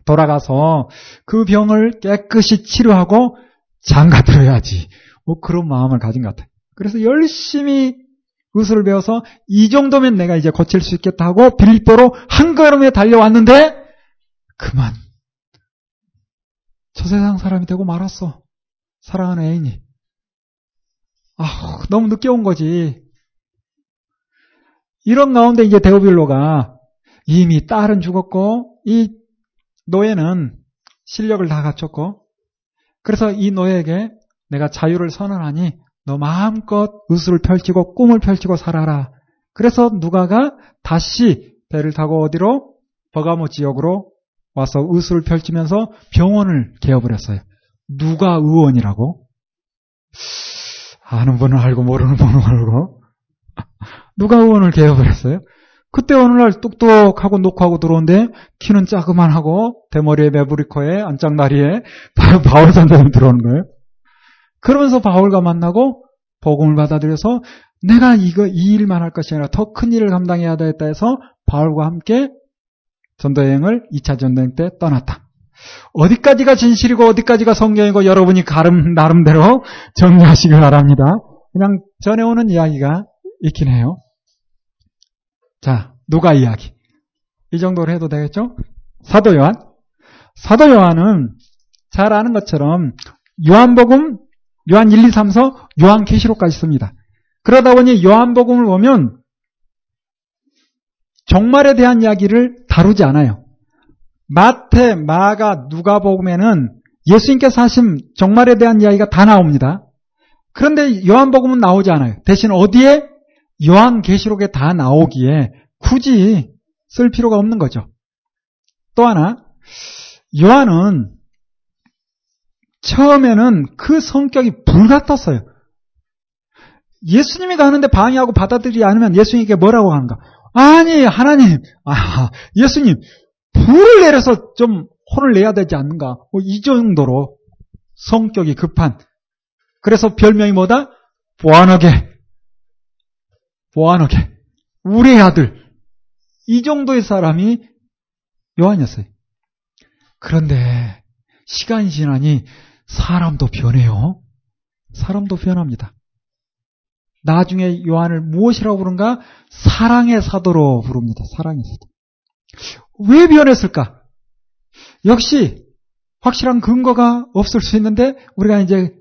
돌아가서 그 병을 깨끗이 치료하고 장가 들어야지. 뭐 그런 마음을 가진 것 같아요. 그래서 열심히 의술을 배워서 이 정도면 내가 이제 고칠 수 있겠다 하고 빌립보로 한 걸음에 달려왔는데 그만 저 세상 사람이 되고 말았어. 사랑하는 애인이. 아, 너무 늦게 온 거지. 이런 가운데 이제 데오빌로가 이미 딸은 죽었고 이 노예는 실력을 다 갖췄고 그래서 이 노예에게 내가 자유를 선언하니 너 마음껏 의술을 펼치고 꿈을 펼치고 살아라. 그래서 누가가 다시 배를 타고 어디로? 버가모 지역으로 와서 의술을 펼치면서 병원을 개업을 했어요. 누가 의원이라고? 아는 분은 알고 모르는 분은 알고. 누가 의원을 개업을 했어요? 그때 어느 날 똑똑하고 녹화하고 들어온데 키는 짜그만하고 대머리에 메브리코에 안짝다리에 바울 선생님 들어오는 거예요. 그러면서 바울과 만나고 복음을 받아들여서 내가 이거 이 일만 할 것이 아니라 더 큰 일을 감당해야 되겠다 해서 바울과 함께 전도여행을 2차 전도여행 때 떠났다. 어디까지가 진실이고 어디까지가 성경이고 여러분이 가름 나름대로 정리하시길 바랍니다. 그냥 전해오는 이야기가 있긴 해요. 자, 누가 이야기. 이 정도로 해도 되겠죠? 사도 요한. 사도 요한은 잘 아는 것처럼 요한복음, 요한 1, 2, 3서, 요한 계시록까지 씁니다. 그러다 보니 요한복음을 보면 종말에 대한 이야기를 다루지 않아요. 마태, 마가, 누가 복음에는 예수님께서 하신 종말에 대한 이야기가 다 나옵니다. 그런데 요한복음은 나오지 않아요. 대신 어디에 요한계시록에 다 나오기에 굳이 쓸 필요가 없는 거죠. 또 하나 요한은 처음에는 그 성격이 불같았어요. 예수님이 가는데 방해하고 받아들이지 않으면 예수님께 뭐라고 하는가? 아니 하나님, 아 예수님 불을 내려서 좀 혼을 내야 되지 않는가? 뭐 이 정도로 성격이 급한. 그래서 별명이 뭐다? 보안하게. 보안하게. 우리 아들. 이 정도의 사람이 요한이었어요. 그런데 시간이 지나니 사람도 변해요. 사람도 변합니다. 나중에 요한을 무엇이라고 부른가? 사랑의 사도로 부릅니다. 사랑의 사도. 왜 변했을까? 역시 확실한 근거가 없을 수 있는데 우리가 이제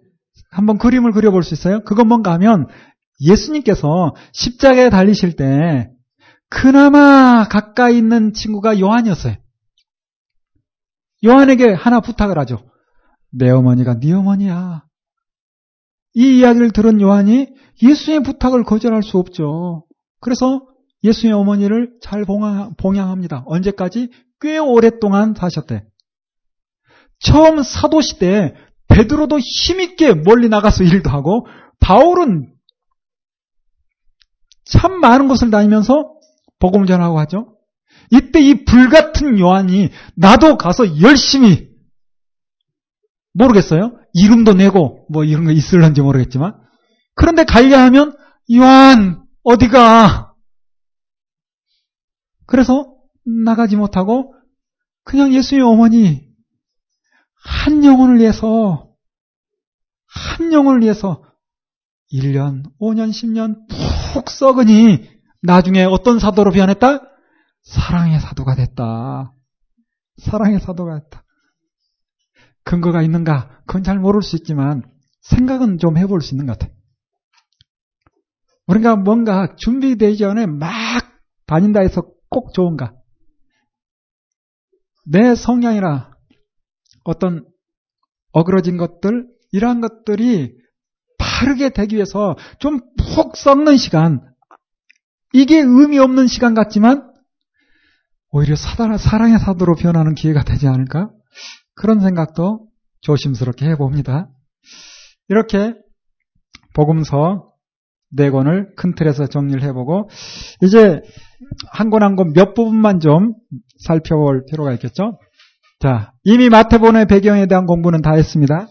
한번 그림을 그려볼 수 있어요. 그건 뭔가 하면 예수님께서 십자가에 달리실 때 그나마 가까이 있는 친구가 요한이었어요. 요한에게 하나 부탁을 하죠. 내 어머니가 네 어머니야. 이 이야기를 들은 요한이 예수의 부탁을 거절할 수 없죠. 그래서 예수의 어머니를 잘 봉양합니다. 언제까지? 꽤 오랫동안 사셨대. 처음 사도시대 베드로도 힘있게 멀리 나가서 일도 하고 바울은 참 많은 곳을 다니면서 복음을 전하고 하죠. 이때 이 불같은 요한이 나도 가서 열심히 모르겠어요. 이름도 내고 뭐 이런 거 있을런지 모르겠지만 그런데 가려 하면 요한 어디가 그래서 나가지 못하고 그냥 예수의 어머니 한 영혼을 위해서 한 영혼을 위해서 1년, 5년, 10년 푹 썩으니 나중에 어떤 사도로 변했다? 사랑의 사도가 됐다. 사랑의 사도가 됐다. 근거가 있는가? 그건 잘 모를 수 있지만 생각은 좀 해볼 수 있는 것 같아요. 우리가 뭔가 준비되기 전에 막 다닌다 해서 꼭 좋은가? 내 성향이나 어떤 어그러진 것들, 이러한 것들이 바르게 되기 위해서 좀 푹 썩는 시간, 이게 의미 없는 시간 같지만 오히려 사단, 사랑의 사도로 변하는 기회가 되지 않을까? 그런 생각도 조심스럽게 해봅니다. 이렇게 복음서 네 권을 큰 틀에서 정리를 해보고 이제 한 권 한 권 몇 부분만 좀 살펴볼 필요가 있겠죠. 자, 이미 마태복음의 배경에 대한 공부는 다 했습니다.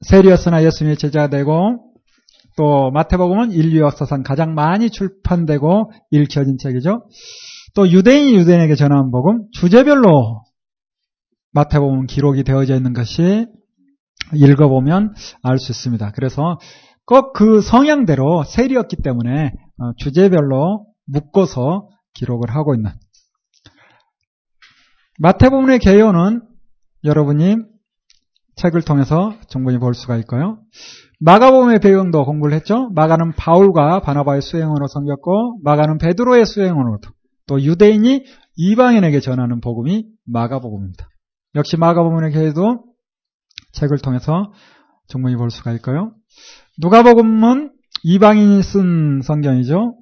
세리였으나 예수님의 제자가 되고 또 마태복음은 인류 역사상 가장 많이 출판되고 읽혀진 책이죠. 또 유대인이 유대인에게 전하는 복음 주제별로 마태복음 기록이 되어져 있는 것이 읽어보면 알 수 있습니다. 그래서 꼭 그 성향대로 세리였기 때문에 어, 주제별로 묶어서 기록을 하고 있는 마태복음의 개요는 여러분이 책을 통해서 충분히 볼 수가 있고요. 마가복음의 배경도 공부를 했죠. 마가는 바울과 바나바의 수행원으로 섬겼고 마가는 베드로의 수행원으로 또 유대인이 이방인에게 전하는 복음이 마가복음입니다. 역시 마가복음의 개요도 책을 통해서 충분히 볼 수가 있고요. 누가복음은 이방인이 쓴 성경이죠.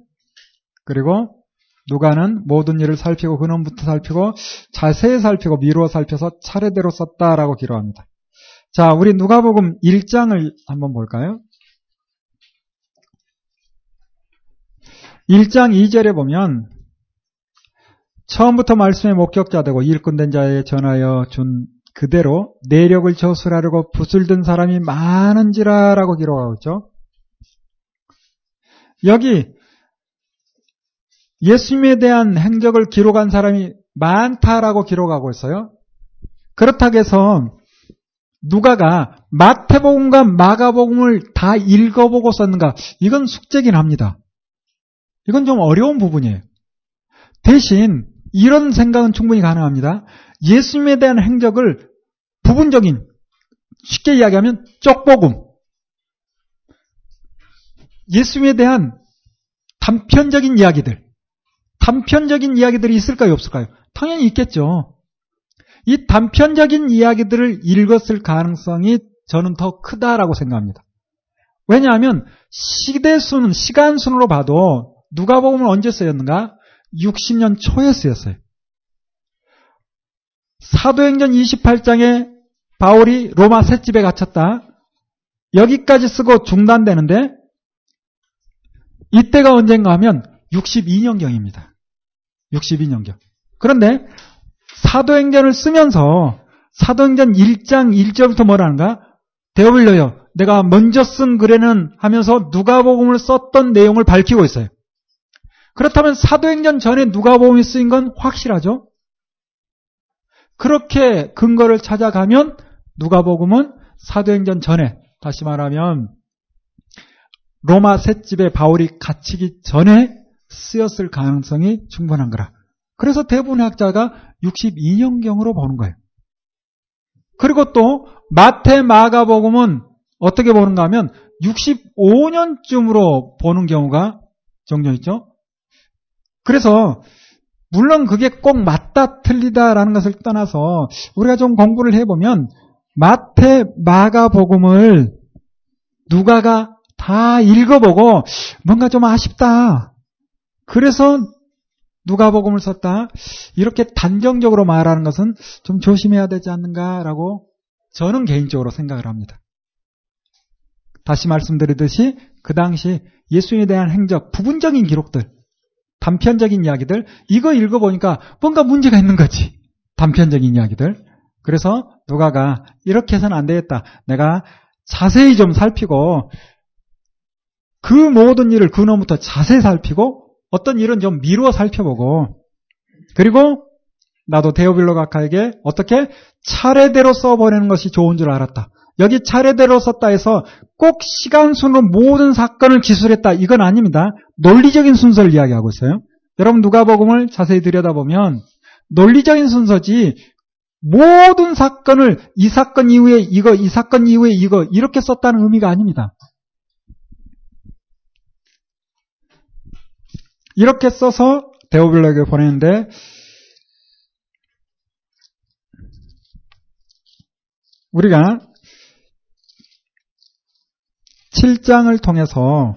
그리고 누가는 모든 일을 살피고 근원부터 살피고 자세히 살피고 미루어 살펴서 차례대로 썼다라고 기록합니다. 자, 우리 누가복음 1장을 한번 볼까요? 1장 2절에 보면 처음부터 말씀의 목격자 되고 일꾼된 자에 전하여 준 그대로 내력을 저술하려고 붓을 든 사람이 많은지라라고 기록하고 있죠. 여기 예수님에 대한 행적을 기록한 사람이 많다라고 기록하고 있어요. 그렇다고 해서 누가가 마태복음과 마가복음을 다 읽어보고 썼는가? 이건 숙제긴 합니다. 이건 좀 어려운 부분이에요. 대신 이런 생각은 충분히 가능합니다. 예수님에 대한 행적을 부분적인 쉽게 이야기하면 쪽복음 예수님에 대한 단편적인 이야기들 단편적인 이야기들이 있을까요 없을까요? 당연히 있겠죠. 이 단편적인 이야기들을 읽었을 가능성이 저는 더 크다라고 생각합니다. 왜냐하면 시대순, 시간순으로 봐도 누가복음은 언제 쓰였는가? 60년 초에 쓰였어요. 사도행전 28장에 바울이 로마 셋집에 갇혔다. 여기까지 쓰고 중단되는데 이때가 언젠가 하면 62년경입니다. 62년경. 그런데 사도행전을 쓰면서 사도행전 1장 1절부터 뭐라는가? 대어빌려요. 내가 먼저 쓴 글에는 하면서 누가복음을 썼던 내용을 밝히고 있어요. 그렇다면 사도행전 전에 누가복음이 쓰인 건 확실하죠? 그렇게 근거를 찾아가면 누가복음은 사도행전 전에 다시 말하면 로마 셋집에 바울이 갇히기 전에 쓰였을 가능성이 충분한 거라. 그래서 대부분의 학자가 62년경으로 보는 거예요. 그리고 또 마태 마가복음은 어떻게 보는가 하면 65년쯤으로 보는 경우가 종종 있죠. 그래서 물론 그게 꼭 맞다 틀리다라는 것을 떠나서 우리가 좀 공부를 해보면 마태 마가복음을 누가가 다 읽어보고 뭔가 좀 아쉽다. 그래서 누가복음을 썼다. 이렇게 단정적으로 말하는 것은 좀 조심해야 되지 않는가라고 저는 개인적으로 생각을 합니다. 다시 말씀드리듯이 그 당시 예수님에 대한 행적, 부분적인 기록들, 단편적인 이야기들, 이거 읽어보니까 뭔가 문제가 있는 거지. 단편적인 이야기들. 그래서 누가가 이렇게 해서는 안 되겠다. 내가 자세히 좀 살피고 그 모든 일을 근원부터 자세히 살피고 어떤 일은 좀 미루어 살펴보고 그리고 나도 데오빌로 각하에게 어떻게 차례대로 써버리는 것이 좋은 줄 알았다. 여기 차례대로 썼다 해서 꼭 시간 순으로 모든 사건을 기술했다. 이건 아닙니다. 논리적인 순서를 이야기하고 있어요. 여러분 누가복음을 자세히 들여다보면 논리적인 순서지 모든 사건을 이 사건 이후에 이거, 이 사건 이후에 이거 이렇게 썼다는 의미가 아닙니다. 이렇게 써서 데오빌러에게 보내는데 우리가 7장을 통해서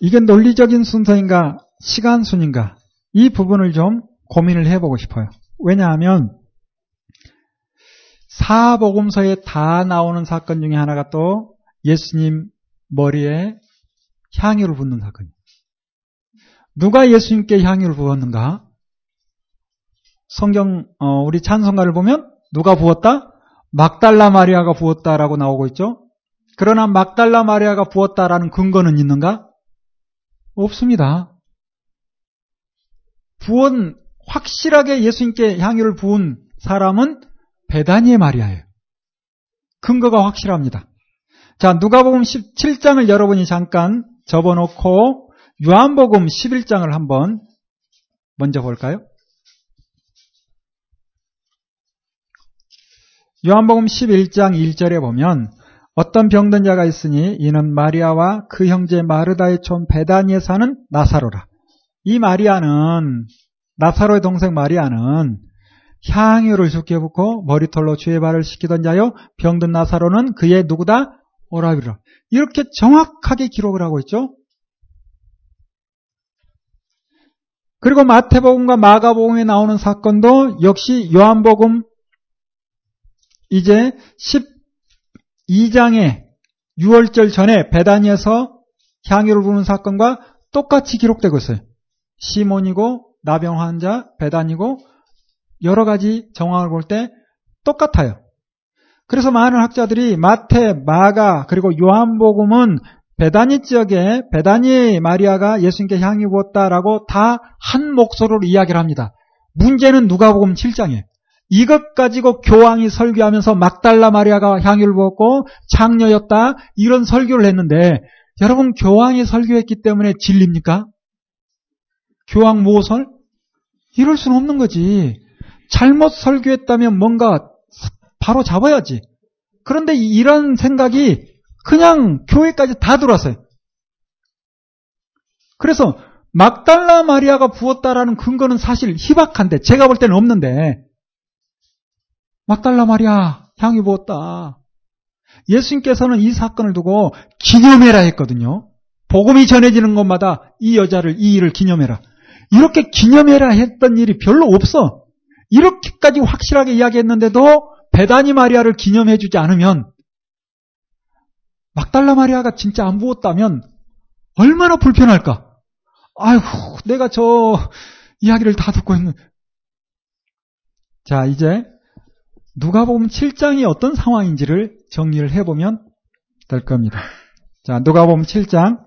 이게 논리적인 순서인가 시간 순인가 이 부분을 좀 고민을 해보고 싶어요. 왜냐하면 사복음서에 다 나오는 사건 중에 하나가 또 예수님 머리에 향유를 붓는 사건이에요. 누가 예수님께 향유를 부었는가? 성경 어, 우리 찬송가를 보면 누가 부었다? 막달라 마리아가 부었다라고 나오고 있죠. 그러나 막달라 마리아가 부었다라는 근거는 있는가? 없습니다. 부은 확실하게 예수님께 향유를 부은 사람은 베다니의 마리아예요. 근거가 확실합니다. 자, 누가복음 17장을 여러분이 잠깐 접어놓고 요한복음 11장을 한번 먼저 볼까요? 요한복음 11장 1절에 보면 어떤 병든 자가 있으니 이는 마리아와 그 형제 마르다의 촌 베다니에 사는 나사로라. 이 마리아는 나사로의 동생 마리아는 향유를 죽게 붓고 머리털로 주의 발을 씻기던 자요 병든 나사로는 그의 누구다 오라비라. 이렇게 정확하게 기록을 하고 있죠. 그리고 마태복음과 마가복음에 나오는 사건도 역시 요한복음 이제 12장에 6월절 전에 배단위에서 향유를 부는 사건과 똑같이 기록되고 있어요. 시몬이고 나병 환자 배단이고 여러 가지 정황을 볼 때 똑같아요. 그래서 많은 학자들이 마태, 마가 그리고 요한복음은 베다니 지역에 베다니 마리아가 예수님께 향유 부었다라고 다 한 목소리로 이야기를 합니다. 문제는 누가복음 7장이에요. 이것 가지고 교황이 설교하면서 막달라 마리아가 향유를 부었고 장녀였다 이런 설교를 했는데 여러분 교황이 설교했기 때문에 진립니까? 교황 모설? 이럴 수는 없는 거지. 잘못 설교했다면 뭔가 바로 잡아야지. 그런데 이런 생각이 그냥 교회까지 다 들어왔어요. 그래서 막달라 마리아가 부었다라는 근거는 사실 희박한데 제가 볼 때는 없는데 막달라 마리아 향이 부었다. 예수님께서는 이 사건을 두고 기념해라 했거든요. 복음이 전해지는 것마다 이 여자를 이 일을 기념해라. 이렇게 기념해라 했던 일이 별로 없어. 이렇게까지 확실하게 이야기했는데도 베다니 마리아를 기념해주지 않으면 막달라 마리아가 진짜 안 부었다면 얼마나 불편할까? 아이고, 내가 저 이야기를 다 듣고 있는. 자, 이제 누가 보면 7장이 어떤 상황인지를 정리를 해보면 될 겁니다. 자, 누가 보면 7장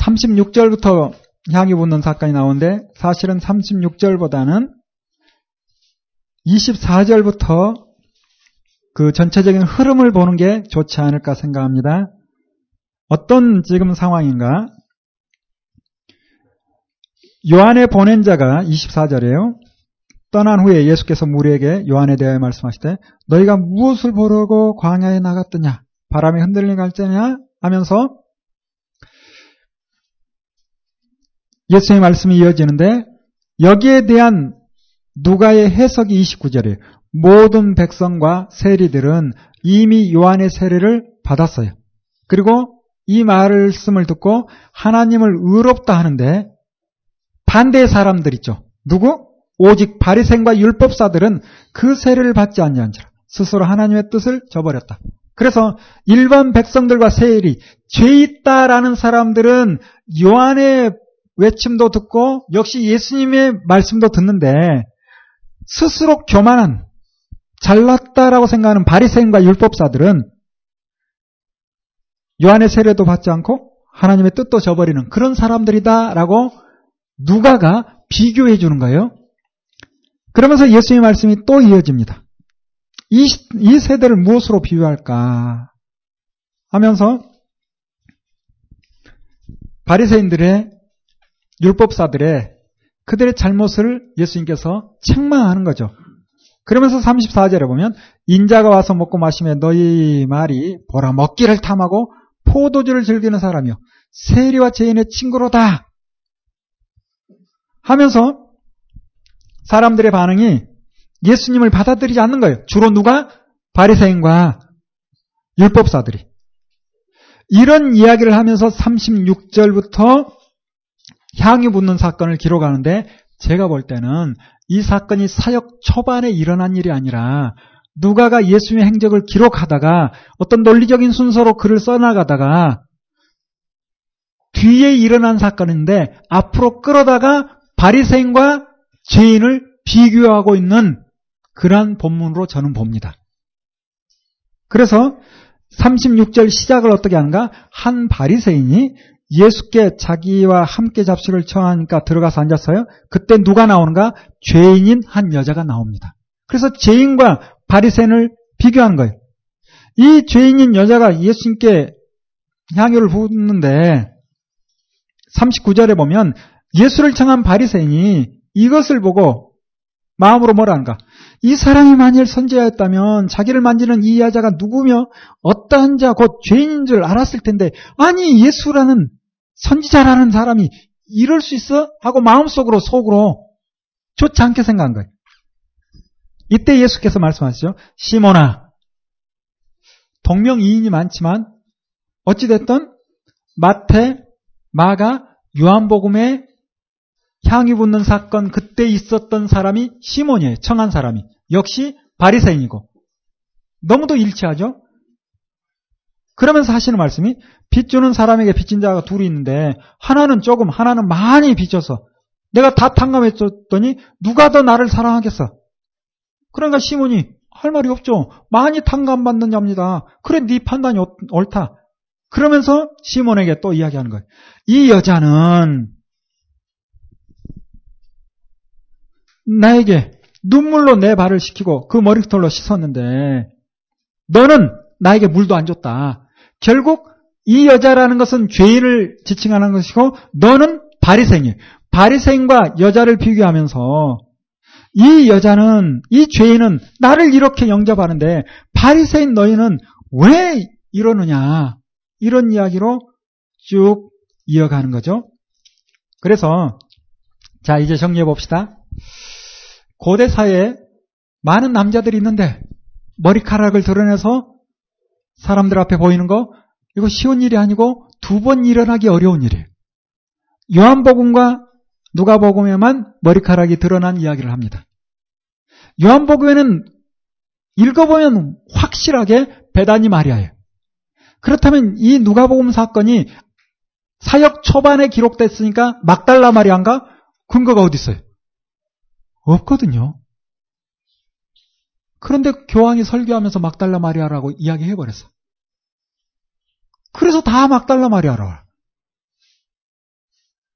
36절부터 향이 붙는 사건이 나오는데 사실은 36절보다는 24절부터 그 전체적인 흐름을 보는 게 좋지 않을까 생각합니다. 어떤 지금 상황인가? 요한의 보낸 자가 24절이에요. 떠난 후에 예수께서 무리에게 요한에 대하여 말씀하시되 너희가 무엇을 보려고 광야에 나갔더냐? 바람에 흔들린 갈자냐? 하면서 예수의 말씀이 이어지는데 여기에 대한 누가의 해석이 29절이에요. 모든 백성과 세리들은 이미 요한의 세례를 받았어요. 그리고 이 말씀을 듣고 하나님을 의롭다 하는데 반대의 사람들 있죠. 누구? 오직 바리생과 율법사들은 그 세례를 받지 않냐한지라 스스로 하나님의 뜻을 저버렸다. 그래서 일반 백성들과 세일이 죄 있다라는 사람들은 요한의 외침도 듣고 역시 예수님의 말씀도 듣는데 스스로 교만한 잘났다라고 생각하는 바리새인과 율법사들은 요한의 세례도 받지 않고 하나님의 뜻도 저버리는 그런 사람들이다라고 누가가 비교해 주는 거예요. 그러면서 예수님의 말씀이 또 이어집니다. 이, 이 세대를 무엇으로 비유할까 하면서 바리새인들의 율법사들의 그들의 잘못을 예수님께서 책망하는 거죠. 그러면서 34절에 보면 인자가 와서 먹고 마시면 너희 말이 보라 먹기를 탐하고 포도주를 즐기는 사람이요 세리와 죄인의 친구로다 하면서 사람들의 반응이 예수님을 받아들이지 않는 거예요. 주로 누가 바리새인과 율법사들이 이런 이야기를 하면서 36절부터 향이 붙는 사건을 기록하는데 제가 볼 때는 이 사건이 사역 초반에 일어난 일이 아니라 누가가 예수님의 행적을 기록하다가 어떤 논리적인 순서로 글을 써나가다가 뒤에 일어난 사건인데 앞으로 끌어다가 바리새인과 죄인을 비교하고 있는 그러한 본문으로 저는 봅니다. 그래서 36절 시작을 어떻게 하는가? 한 바리새인이 예수께 자기와 함께 잡수를 청하니까 들어가서 앉았어요. 그때 누가 나오는가? 죄인인 한 여자가 나옵니다. 그래서 죄인과 바리새인을 비교하는 거예요. 이 죄인인 여자가 예수님께 향유를 붓는데 39절에 보면 예수를 청한 바리새인이 이것을 보고 마음으로 뭐라는가? 이 사람이 만일 선지자였다면 자기를 만지는 이 여자가 누구며 어떠한 자 곧 죄인인 줄 알았을 텐데 아니 예수라는 선지자라는 사람이 이럴 수 있어? 하고 마음속으로 속으로 좋지 않게 생각한 거예요. 이때 예수께서 말씀하시죠. 시몬아 동명이인이 많지만 어찌됐든 마태, 마가, 요한복음에 향이 붙는 사건 그때 있었던 사람이 시몬이에요. 청한 사람이. 역시 바리새인이고. 너무도 일치하죠? 그러면서 하시는 말씀이 빚 주는 사람에게 빚진 자가 둘이 있는데 하나는 조금 하나는 많이 빚져서 내가 다 탕감했더니 누가 더 나를 사랑하겠어? 그러니까 시몬이 할 말이 없죠. 많이 탕감받는 자입니다. 그래 네 판단이 옳다. 그러면서 시몬에게 또 이야기하는 거예요. 이 여자는 나에게 눈물로 내 발을 씻기고 그 머리털로 씻었는데 너는 나에게 물도 안 줬다. 결국 이 여자라는 것은 죄인을 지칭하는 것이고 너는 바리새인이에요. 바리새인과 여자를 비교하면서 이 여자는 이 죄인은 나를 이렇게 영접하는데 바리새인 너희는 왜 이러느냐 이런 이야기로 쭉 이어가는 거죠. 그래서 자 이제 정리해 봅시다. 고대 사회에 많은 남자들이 있는데 머리카락을 드러내서 사람들 앞에 보이는 거 이거 쉬운 일이 아니고 두 번 일어나기 어려운 일이에요. 요한복음과 누가복음에만 머리카락이 드러난 이야기를 합니다. 요한복음에는 읽어보면 확실하게 배단이 마리아예요. 그렇다면 이 누가복음 사건이 사역 초반에 기록됐으니까 막달라 마리아인가? 근거가 어디 있어요? 없거든요. 그런데 교황이 설교하면서 막달라 마리아라고 이야기해버렸어. 그래서 다 막달라 마리아라.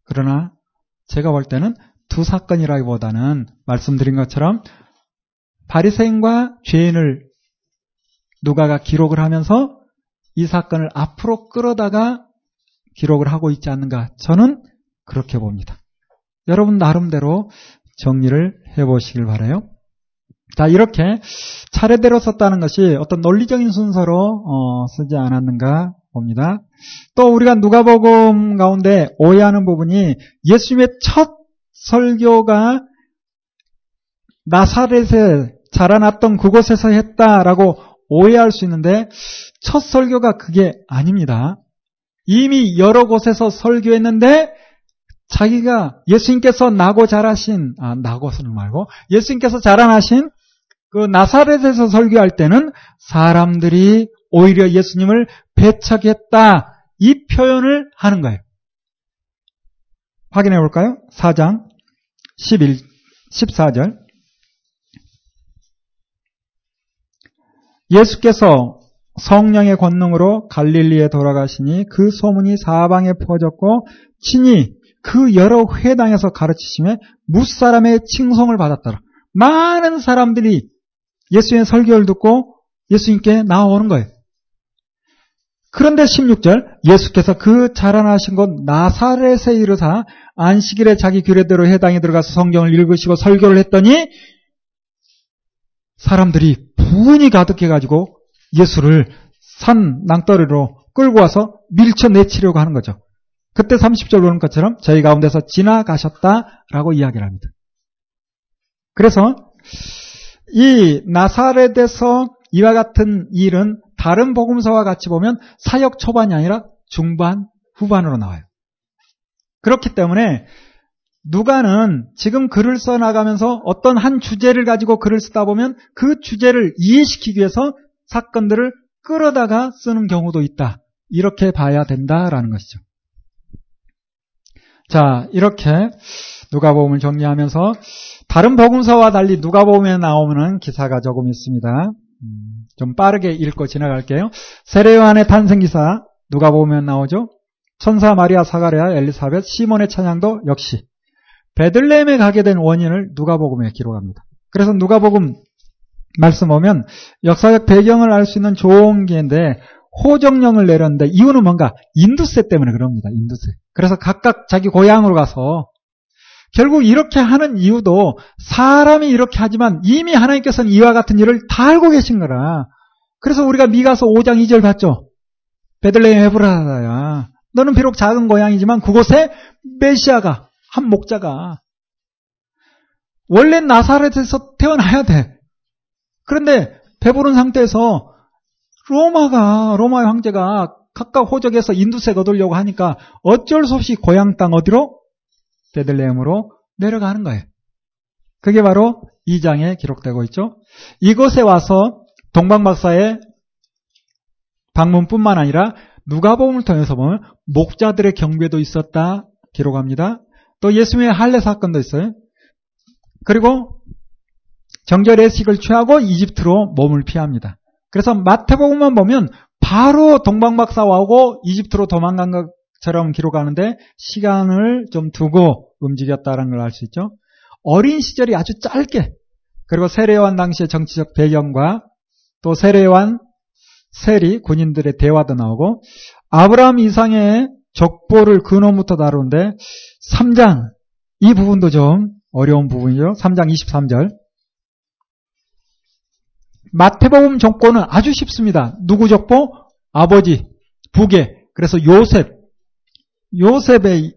그러나 제가 볼 때는 두 사건이라기보다는 말씀드린 것처럼 바리새인과 죄인을 누가가 기록을 하면서 이 사건을 앞으로 끌어다가 기록을 하고 있지 않는가 저는 그렇게 봅니다. 여러분 나름대로 정리를 해보시길 바라요. 자 이렇게 차례대로 썼다는 것이 어떤 논리적인 순서로 어, 쓰지 않았는가 봅니다. 또 우리가 누가복음 가운데 오해하는 부분이 예수님의 첫 설교가 나사렛에 자라났던 그곳에서 했다라고 오해할 수 있는데 첫 설교가 그게 아닙니다. 이미 여러 곳에서 설교했는데 자기가 예수님께서 나고 자라신 아 나고는 말고 예수님께서 자라나신 그 나사렛에서 설교할 때는 사람들이 오히려 예수님을 배척했다 이 표현을 하는 거예요. 확인해 볼까요? 4장 11 14절 예수께서 성령의 권능으로 갈릴리에 돌아가시니 그 소문이 사방에 퍼졌고 친히 그 여러 회당에서 가르치심에 무사람의 칭송을 받았더라. 많은 사람들이 예수의 설교를 듣고 예수님께 나오는 거예요. 그런데 16절 예수께서 그 자라나신 곳 나사렛에 이르사 안식일에 자기 규례대로 해당에 들어가서 성경을 읽으시고 설교를 했더니 사람들이 부은이 가득해 가지고 예수를 산 낭떠러리로 끌고 와서 밀쳐 내치려고 하는 거죠. 그때 30절 보는 것처럼 저희 가운데서 지나가셨다라고 이야기를 합니다. 그래서 이 나사렛에서 이와 같은 일은 다른 복음서와 같이 보면 사역 초반이 아니라 중반, 후반으로 나와요. 그렇기 때문에 누가는 지금 글을 써 나가면서 어떤 한 주제를 가지고 글을 쓰다 보면 그 주제를 이해시키기 위해서 사건들을 끌어다가 쓰는 경우도 있다. 이렇게 봐야 된다라는 것이죠. 자, 이렇게 누가복음을 정리하면서 다른 복음서와 달리 누가복음에 나오는 기사가 조금 있습니다. 음, 좀 빠르게 읽고 지나갈게요. 세례요한의 탄생 기사 누가복음에 나오죠. 천사 마리아 사가랴 엘리사벳 시몬의 찬양도 역시 베들레헴에 가게 된 원인을 누가복음에 기록합니다. 그래서 누가복음 말씀 보면 역사적 배경을 알 수 있는 좋은 기회인데 호정령을 내렸는데 이유는 뭔가 인두세 때문에 그럽니다. 인두세. 그래서 각각 자기 고향으로 가서 결국 이렇게 하는 이유도 사람이 이렇게 하지만 이미 하나님께서는 이와 같은 일을 다 알고 계신 거라. 그래서 우리가 미가서 5장 2절 봤죠. 베들레헴 에브라다야. 너는 비록 작은 고향이지만 그곳에 메시아가 한 목자가 원래 나사렛에서 태어나야 돼. 그런데 배부른 상태에서 로마가 로마의 황제가 각각 호적에서 인두세 거두려고 하니까 어쩔 수 없이 고향 땅 어디로 베들레헴으로 내려가는 거예요. 그게 바로 2장에 기록되고 있죠. 이곳에 와서 동방 박사의 방문뿐만 아니라 누가복음을 통해서 보면 목자들의 경배도 있었다 기록합니다. 또 예수님의 할례 사건도 있어요. 그리고 정절 의식을 취하고 이집트로 몸을 피합니다. 그래서 마태복음만 보면 바로 동방박사와고 이집트로 도망간 것처럼 기록하는데 시간을 좀 두고 움직였다는 걸 알 수 있죠. 어린 시절이 아주 짧게 그리고 세례요한 당시의 정치적 배경과 또 세례요한 세리 군인들의 대화도 나오고 아브라함 이상의 족보를 근원부터 다루는데 3장 이 부분도 좀 어려운 부분이죠. 3장 23절 마태복음 족보는 아주 쉽습니다. 누구 족보? 아버지, 부계. 그래서 요셉, 요셉의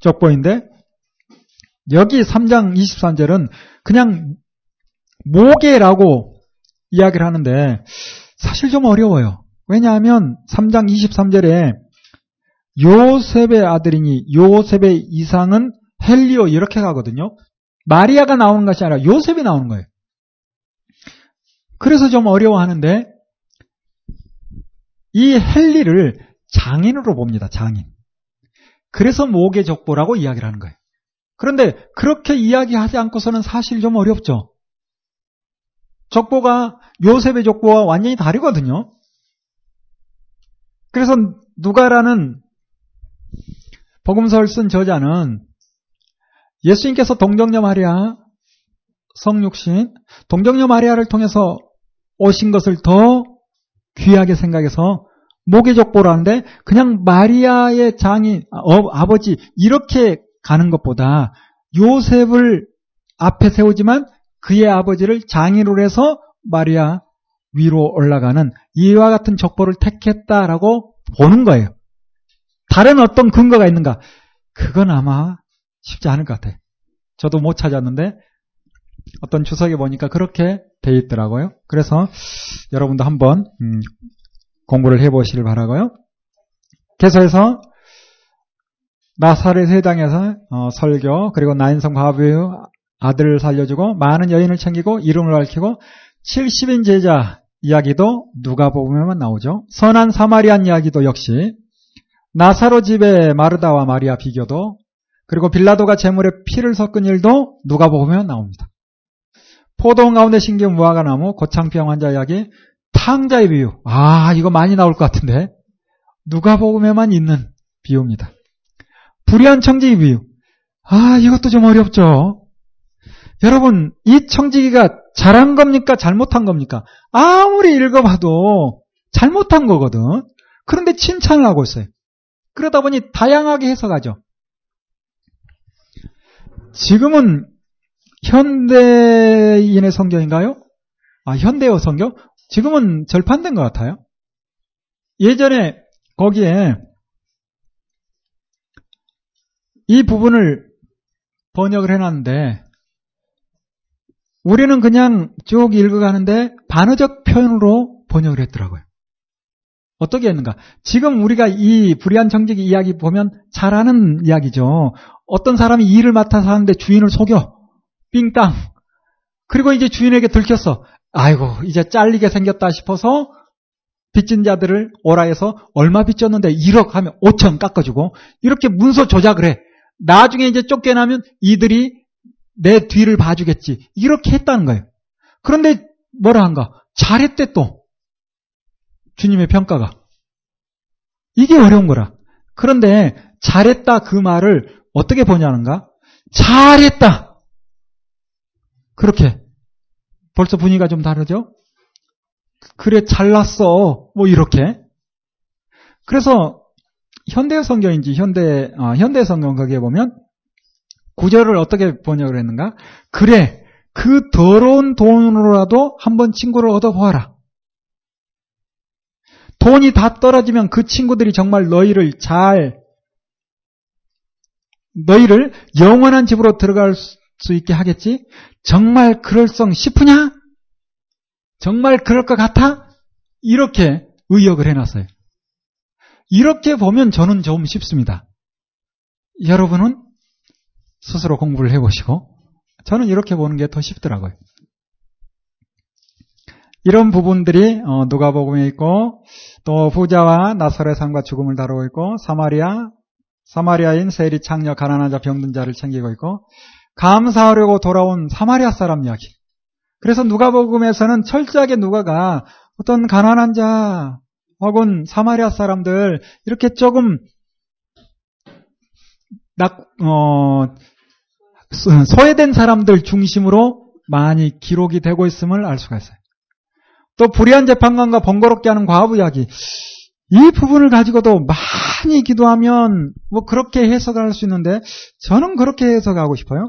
족보인데 여기 3장 23절은 그냥 모계라고 이야기를 하는데 사실 좀 어려워요. 왜냐하면 3장 23절에 요셉의 아들이니 요셉의 이상은 헬리오 이렇게 가거든요. 마리아가 나오는 것이 아니라 요셉이 나오는 거예요. 그래서 좀 어려워하는데 이 헬리를 장인으로 봅니다. 장인. 그래서 모계 족보라고 이야기를 하는 거예요. 그런데 그렇게 이야기하지 않고서는 사실 좀 어렵죠. 족보가 요셉의 족보와 완전히 다르거든요. 그래서 누가라는 복음서를 쓴 저자는 예수님께서 동정녀 마리아 성육신 동정녀 마리아를 통해서 오신 것을 더 귀하게 생각해서 모계족보라는데 그냥 마리아의 장인 어, 아버지 이렇게 가는 것보다 요셉을 앞에 세우지만 그의 아버지를 장인으로 해서 마리아 위로 올라가는 이와 같은 족보를 택했다라고 보는 거예요. 다른 어떤 근거가 있는가? 그건 아마 쉽지 않을 것 같아요. 저도 못 찾았는데 어떤 주석에 보니까 그렇게 돼 있더라고요. 그래서 여러분도 한번 음, 공부를 해보시길 바라고요. 계속해서 나사렛 회당에서 어, 설교 그리고 나인성 과부의 아들을 살려주고 많은 여인을 챙기고 이름을 밝히고 70인 제자 이야기도 누가 보면만 나오죠. 선한 사마리안 이야기도 역시 나사로 집에 마르다와 마리아 비교도 그리고 빌라도가 재물에 피를 섞은 일도 누가 보면 나옵니다. 포도원 가운데 신경 무화과 나무, 고창병 환자 이야기, 탕자의 비유. 아, 이거 많이 나올 것 같은데. 누가 복음에만 있는 비유입니다. 불의한 청지기 비유. 아, 이것도 좀 어렵죠. 여러분, 이 청지기가 잘한 겁니까? 잘못한 겁니까? 아무리 읽어봐도 잘못한 거거든. 그런데 칭찬을 하고 있어요. 그러다 보니 다양하게 해석하죠. 지금은 현대인의 성경인가요? 아, 현대어 성경? 지금은 절판된 것 같아요. 예전에 거기에 이 부분을 번역을 해놨는데 우리는 그냥 쭉 읽어가는데 반어적 표현으로 번역을 했더라고요. 어떻게 했는가? 지금 우리가 이 불의한 정직이 이야기 보면 잘 아는 이야기죠. 어떤 사람이 일을 맡아서 하는데 주인을 속여. 삥땅. 그리고 이제 주인에게 들켰어. 아이고, 이제 잘리게 생겼다 싶어서 빚진 자들을 오라 해서 얼마 빚졌는데 1억 하면 5천 깎아주고 이렇게 문서 조작을 해. 나중에 이제 쫓겨나면 이들이 내 뒤를 봐주겠지. 이렇게 했다는 거예요. 그런데 뭐라 한가? 잘했대 또. 주님의 평가가. 이게 어려운 거라. 그런데 잘했다 그 말을 어떻게 보냐는가? 잘했다. 그렇게 벌써 분위기가 좀 다르죠? 그래 잘났어. 뭐 이렇게. 그래서 현대 성경인지 현대 아, 현대 성경 거기에 보면 구절을 어떻게 번역을 했는가? 그래 그 더러운 돈으로라도 한번 친구를 얻어보아라. 돈이 다 떨어지면 그 친구들이 정말 너희를 잘 너희를 영원한 집으로 들어갈 수 있게 하겠지? 정말 그럴성 싶으냐? 정말 그럴 것 같아? 이렇게 의역을 해놨어요. 이렇게 보면 저는 좀 쉽습니다. 여러분은 스스로 공부를 해보시고 저는 이렇게 보는 게 더 쉽더라고요. 이런 부분들이 어, 누가복음에 있고 또 부자와 나설의 삶과 죽음을 다루고 있고 사마리아 사마리아인 세리 창녀 가난한 자 병든 자를 챙기고 있고 감사하려고 돌아온 사마리아 사람 이야기. 그래서 누가복음에서는 철저하게 누가가 어떤 가난한 자 혹은 사마리아 사람들 이렇게 조금 낙, 어, 소외된 사람들 중심으로 많이 기록이 되고 있음을 알 수가 있어요. 또 불의한 재판관과 번거롭게 하는 과부 이야기. 이 부분을 가지고도 많이 기도하면 뭐 그렇게 해석할 수 있는데 저는 그렇게 해석하고 싶어요.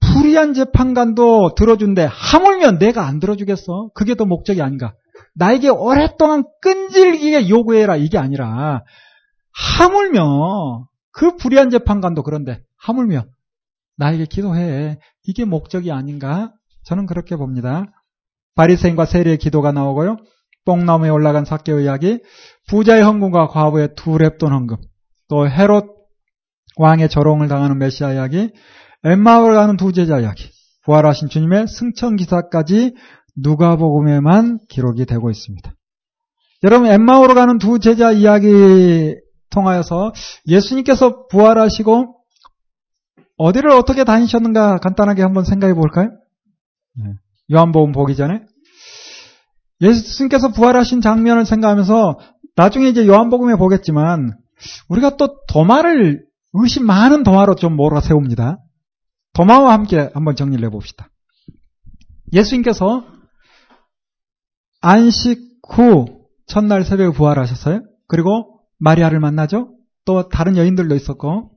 불의한 재판관도 들어준데 하물며 내가 안 들어주겠어? 그게 더 목적이 아닌가? 나에게 오랫동안 끈질기게 요구해라 이게 아니라 하물며 그 불의한 재판관도 그런데 하물며 나에게 기도해 이게 목적이 아닌가? 저는 그렇게 봅니다. 바리새인과 세리의 기도가 나오고요. 뽕나무에 올라간 사개의 이야기, 부자의 헌금과 과부의 두 랩돈 헌금, 또 헤롯 왕의 조롱을 당하는 메시아 이야기, 엠마오를 가는 두 제자 이야기, 부활하신 주님의 승천 기사까지 누가복음에만 기록이 되고 있습니다. 여러분 엠마오로 가는 두 제자 이야기 통하여서 예수님께서 부활하시고 어디를 어떻게 다니셨는가 간단하게 한번 생각해 볼까요? 네. 요한복음 보기 전에 예수님께서 부활하신 장면을 생각하면서 나중에 이제 요한복음에 보겠지만 우리가 또 도마를 의심 많은 도마로 좀 몰아 세웁니다. 도마와 함께 한번 정리를 해봅시다. 예수님께서 안식 후 첫날 새벽에 부활하셨어요. 그리고 마리아를 만나죠. 또 다른 여인들도 있었고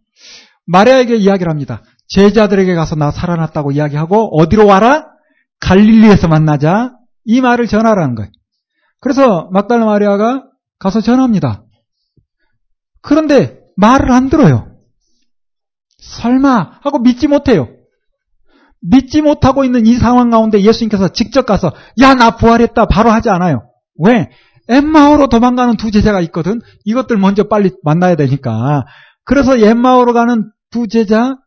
마리아에게 이야기를 합니다. 제자들에게 가서 나 살아났다고 이야기하고 어디로 와라? 갈릴리에서 만나자. 이 말을 전하라는 거예요. 그래서 막달라 마리아가 가서 전합니다. 그런데 말을 안 들어요. 설마 하고 믿지 못해요. 믿지 못하고 있는 이 상황 가운데 예수님께서 직접 가서 야 나 부활했다 바로 하지 않아요. 왜? 엠마오로 도망가는 두 제자가 있거든. 이것들 먼저 빨리 만나야 되니까. 그래서 엠마오로 가는 두 제자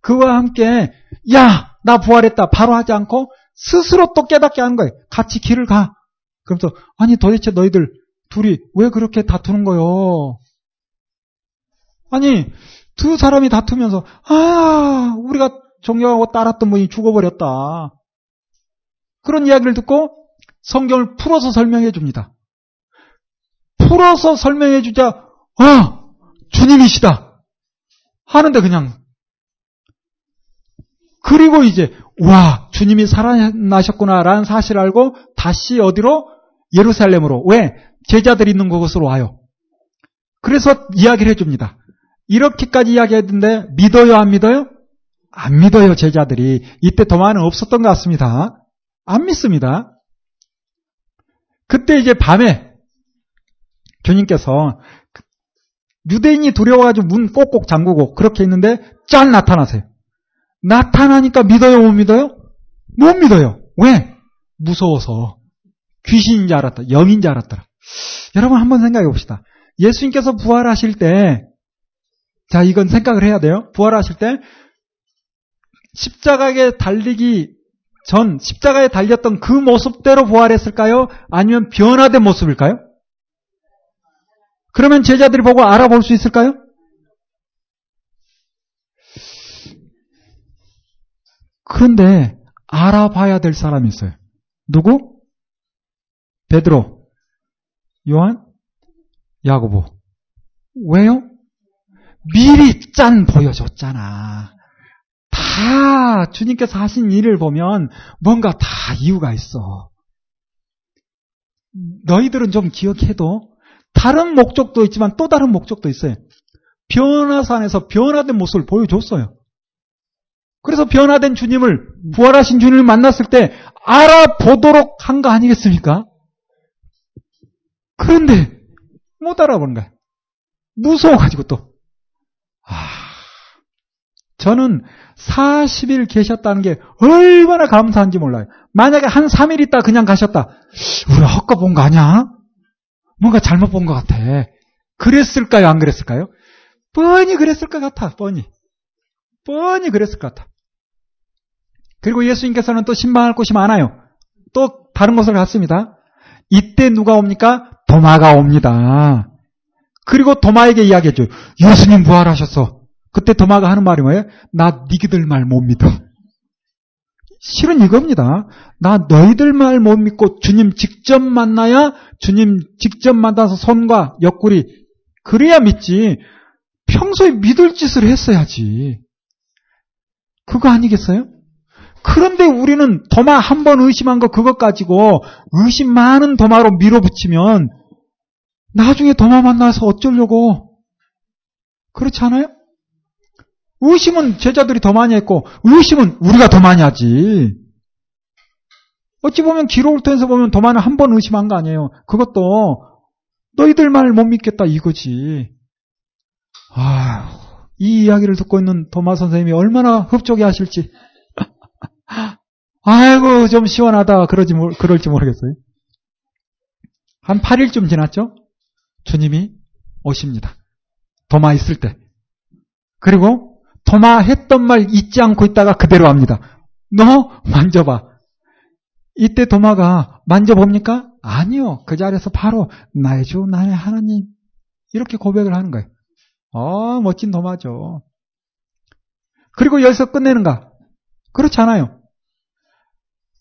그와 함께 야 나 부활했다 바로 하지 않고 스스로 또 깨닫게 하는 거예요. 같이 길을 가. 그러면서 아니 도대체 너희들 둘이 왜 그렇게 다투는 거요? 아니 두 사람이 다투면서 아 우리가 존경하고 따랐던 분이 죽어버렸다. 그런 이야기를 듣고 성경을 풀어서 설명해 줍니다. 풀어서 설명해 주자 아 주님이시다 하는데 그냥 그리고 이제 와 주님이 살아나셨구나라는 사실을 알고 다시 어디로 예루살렘으로 왜 제자들이 있는 곳으로 와요. 그래서 이야기를 해줍니다. 이렇게까지 이야기했는데 믿어요 안 믿어요? 안 믿어요 제자들이 이때 도마는 없었던 것 같습니다. 안 믿습니다. 그때 이제 밤에 주님께서 유대인이 두려워가지고 문 꼭꼭 잠그고 그렇게 있는데 짠 나타나세요. 나타나니까 믿어요, 못 믿어요? 못 믿어요. 왜? 무서워서. 귀신인 줄 알았다. 영인 줄 알았더라. 여러분 한번 생각해 봅시다. 예수님께서 부활하실 때, 자, 이건 생각을 해야 돼요. 부활하실 때, 십자가에 달리기 전, 십자가에 달렸던 그 모습대로 부활했을까요? 아니면 변화된 모습일까요? 그러면 제자들이 보고 알아볼 수 있을까요? 그런데 알아봐야 될 사람이 있어요. 누구? 베드로, 요한, 야고보. 왜요? 미리 짠 보여줬잖아. 다 주님께서 하신 일을 보면 뭔가 다 이유가 있어. 너희들은 좀 기억해도 다른 목적도 있지만 또 다른 목적도 있어요. 변화산에서 변화된 모습을 보여줬어요. 그래서 변화된 주님을 부활하신 주님을 만났을 때 알아보도록 한 거 아니겠습니까? 그런데 못 알아보는 거야. 무서워가지고 또. 아, 저는 40일 계셨다는 게 얼마나 감사한지 몰라요. 만약에 한 3일 있다 그냥 가셨다. 우리 헛거 본 거 아니야? 뭔가 잘못 본 것 같아. 그랬을까요? 안 그랬을까요? 뻔히 그랬을 것 같아. 뻔히. 뻔히 그랬을 것 같아. 그리고 예수님께서는 또 신방할 곳이 많아요. 또 다른 곳을 갔습니다. 이때 누가 옵니까? 도마가 옵니다. 그리고 도마에게 이야기해줘요. 예수님 부활하셨어. 그때 도마가 하는 말이 뭐예요? 나 니기들 말 못 믿어. 실은 이겁니다. 나 너희들 말 못 믿고 주님 직접 만나야 주님 직접 만나서 손과 옆구리 그래야 믿지. 평소에 믿을 짓을 했어야지. 그거 아니겠어요? 그런데 우리는 도마 한 번 의심한 거 그것 가지고 의심 많은 도마로 밀어붙이면 나중에 도마 만나서 어쩌려고? 그렇지 않아요? 의심은 제자들이 더 많이 했고 의심은 우리가 더 많이 하지. 어찌 보면 기록을 통해서 보면 도마는 한 번 의심한 거 아니에요. 그것도 너희들 말 못 믿겠다 이거지. 아, 이 이야기를 듣고 있는 도마 선생님이 얼마나 흡족해 하실지. 아이고 좀 시원하다 그러지 그럴지 모르겠어요. 한 8일쯤 지났죠? 주님이 오십니다. 도마 있을 때. 그리고 도마 했던 말 잊지 않고 있다가 그대로 합니다. 너 만져봐. 이때 도마가 만져봅니까? 아니요. 그 자리에서 바로 나의 주 나의 하나님 이렇게 고백을 하는 거예요. 아 멋진 도마죠. 그리고 여기서 끝내는가? 그렇지 않아요.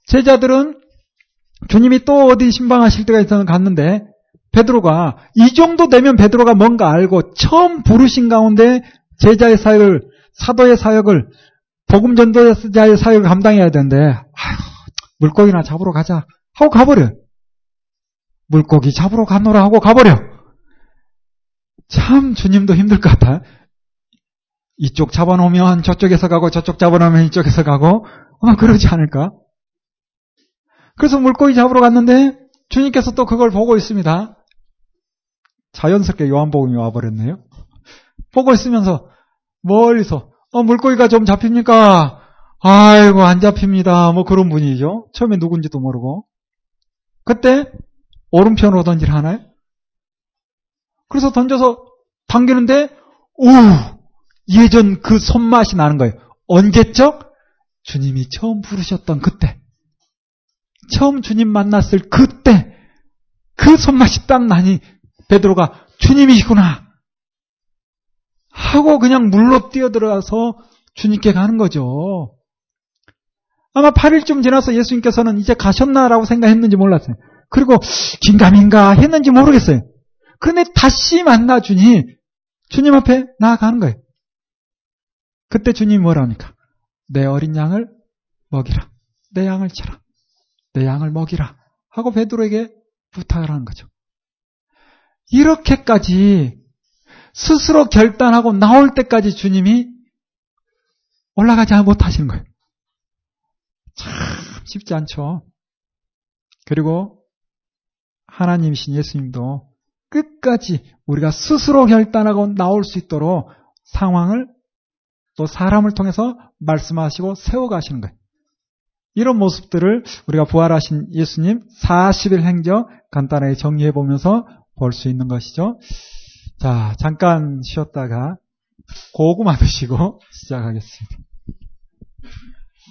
제자들은 주님이 또 어디 신방하실 때가 있어서 갔는데 베드로가 이 정도 되면 베드로가 뭔가 알고 처음 부르신 가운데 제자의 사역을 사도의 사역을 복음 전도자의 사역을 감당해야 되는데 아휴, 물고기나 잡으러 가자 하고 가버려. 물고기 잡으러 가노라 하고 가버려. 참 주님도 힘들 것 같아. 이쪽 잡아놓으면 저쪽에서 가고 저쪽 잡아놓으면 이쪽에서 가고 아마 그러지 않을까? 그래서 물고기 잡으러 갔는데 주님께서 또 그걸 보고 있습니다. 자연스럽게 요한복음이 와버렸네요. 보고 있으면서 멀리서 어, 물고기가 좀 잡힙니까? 아이고 안 잡힙니다. 뭐 그런 분이죠. 처음에 누군지도 모르고 그때 오른편으로 던질 하나요? 그래서 던져서 당기는데 오 예전 그 손맛이 나는 거예요. 언제죠? 주님이 처음 부르셨던 그때 처음 주님 만났을 그때 그 손맛이 딱 나니 베드로가 주님이시구나 하고 그냥 물로 뛰어들어가서 주님께 가는 거죠. 아마 8일쯤 지나서 예수님께서는 이제 가셨나라고 생각했는지 몰랐어요. 그리고 긴가민가 했는지 모르겠어요. 근데 다시 만나 주니 주님 앞에 나아가는 거예요. 그때 주님이 뭐라 합니까? 내 어린 양을 먹이라. 내 양을 쳐라. 내 양을 먹이라. 하고 베드로에게 부탁을 하는 거죠. 이렇게까지 스스로 결단하고 나올 때까지 주님이 올라가지 못하시는 거예요. 참 쉽지 않죠. 그리고 하나님이신 예수님도 끝까지 우리가 스스로 결단하고 나올 수 있도록 상황을 또 사람을 통해서 말씀하시고 세워가시는 거예요. 이런 모습들을 우리가 부활하신 예수님 40일 행적 간단하게 정리해 보면서 볼 수 있는 것이죠. 자, 잠깐 쉬었다가 고구마 드시고 [LAUGHS] 시작하겠습니다.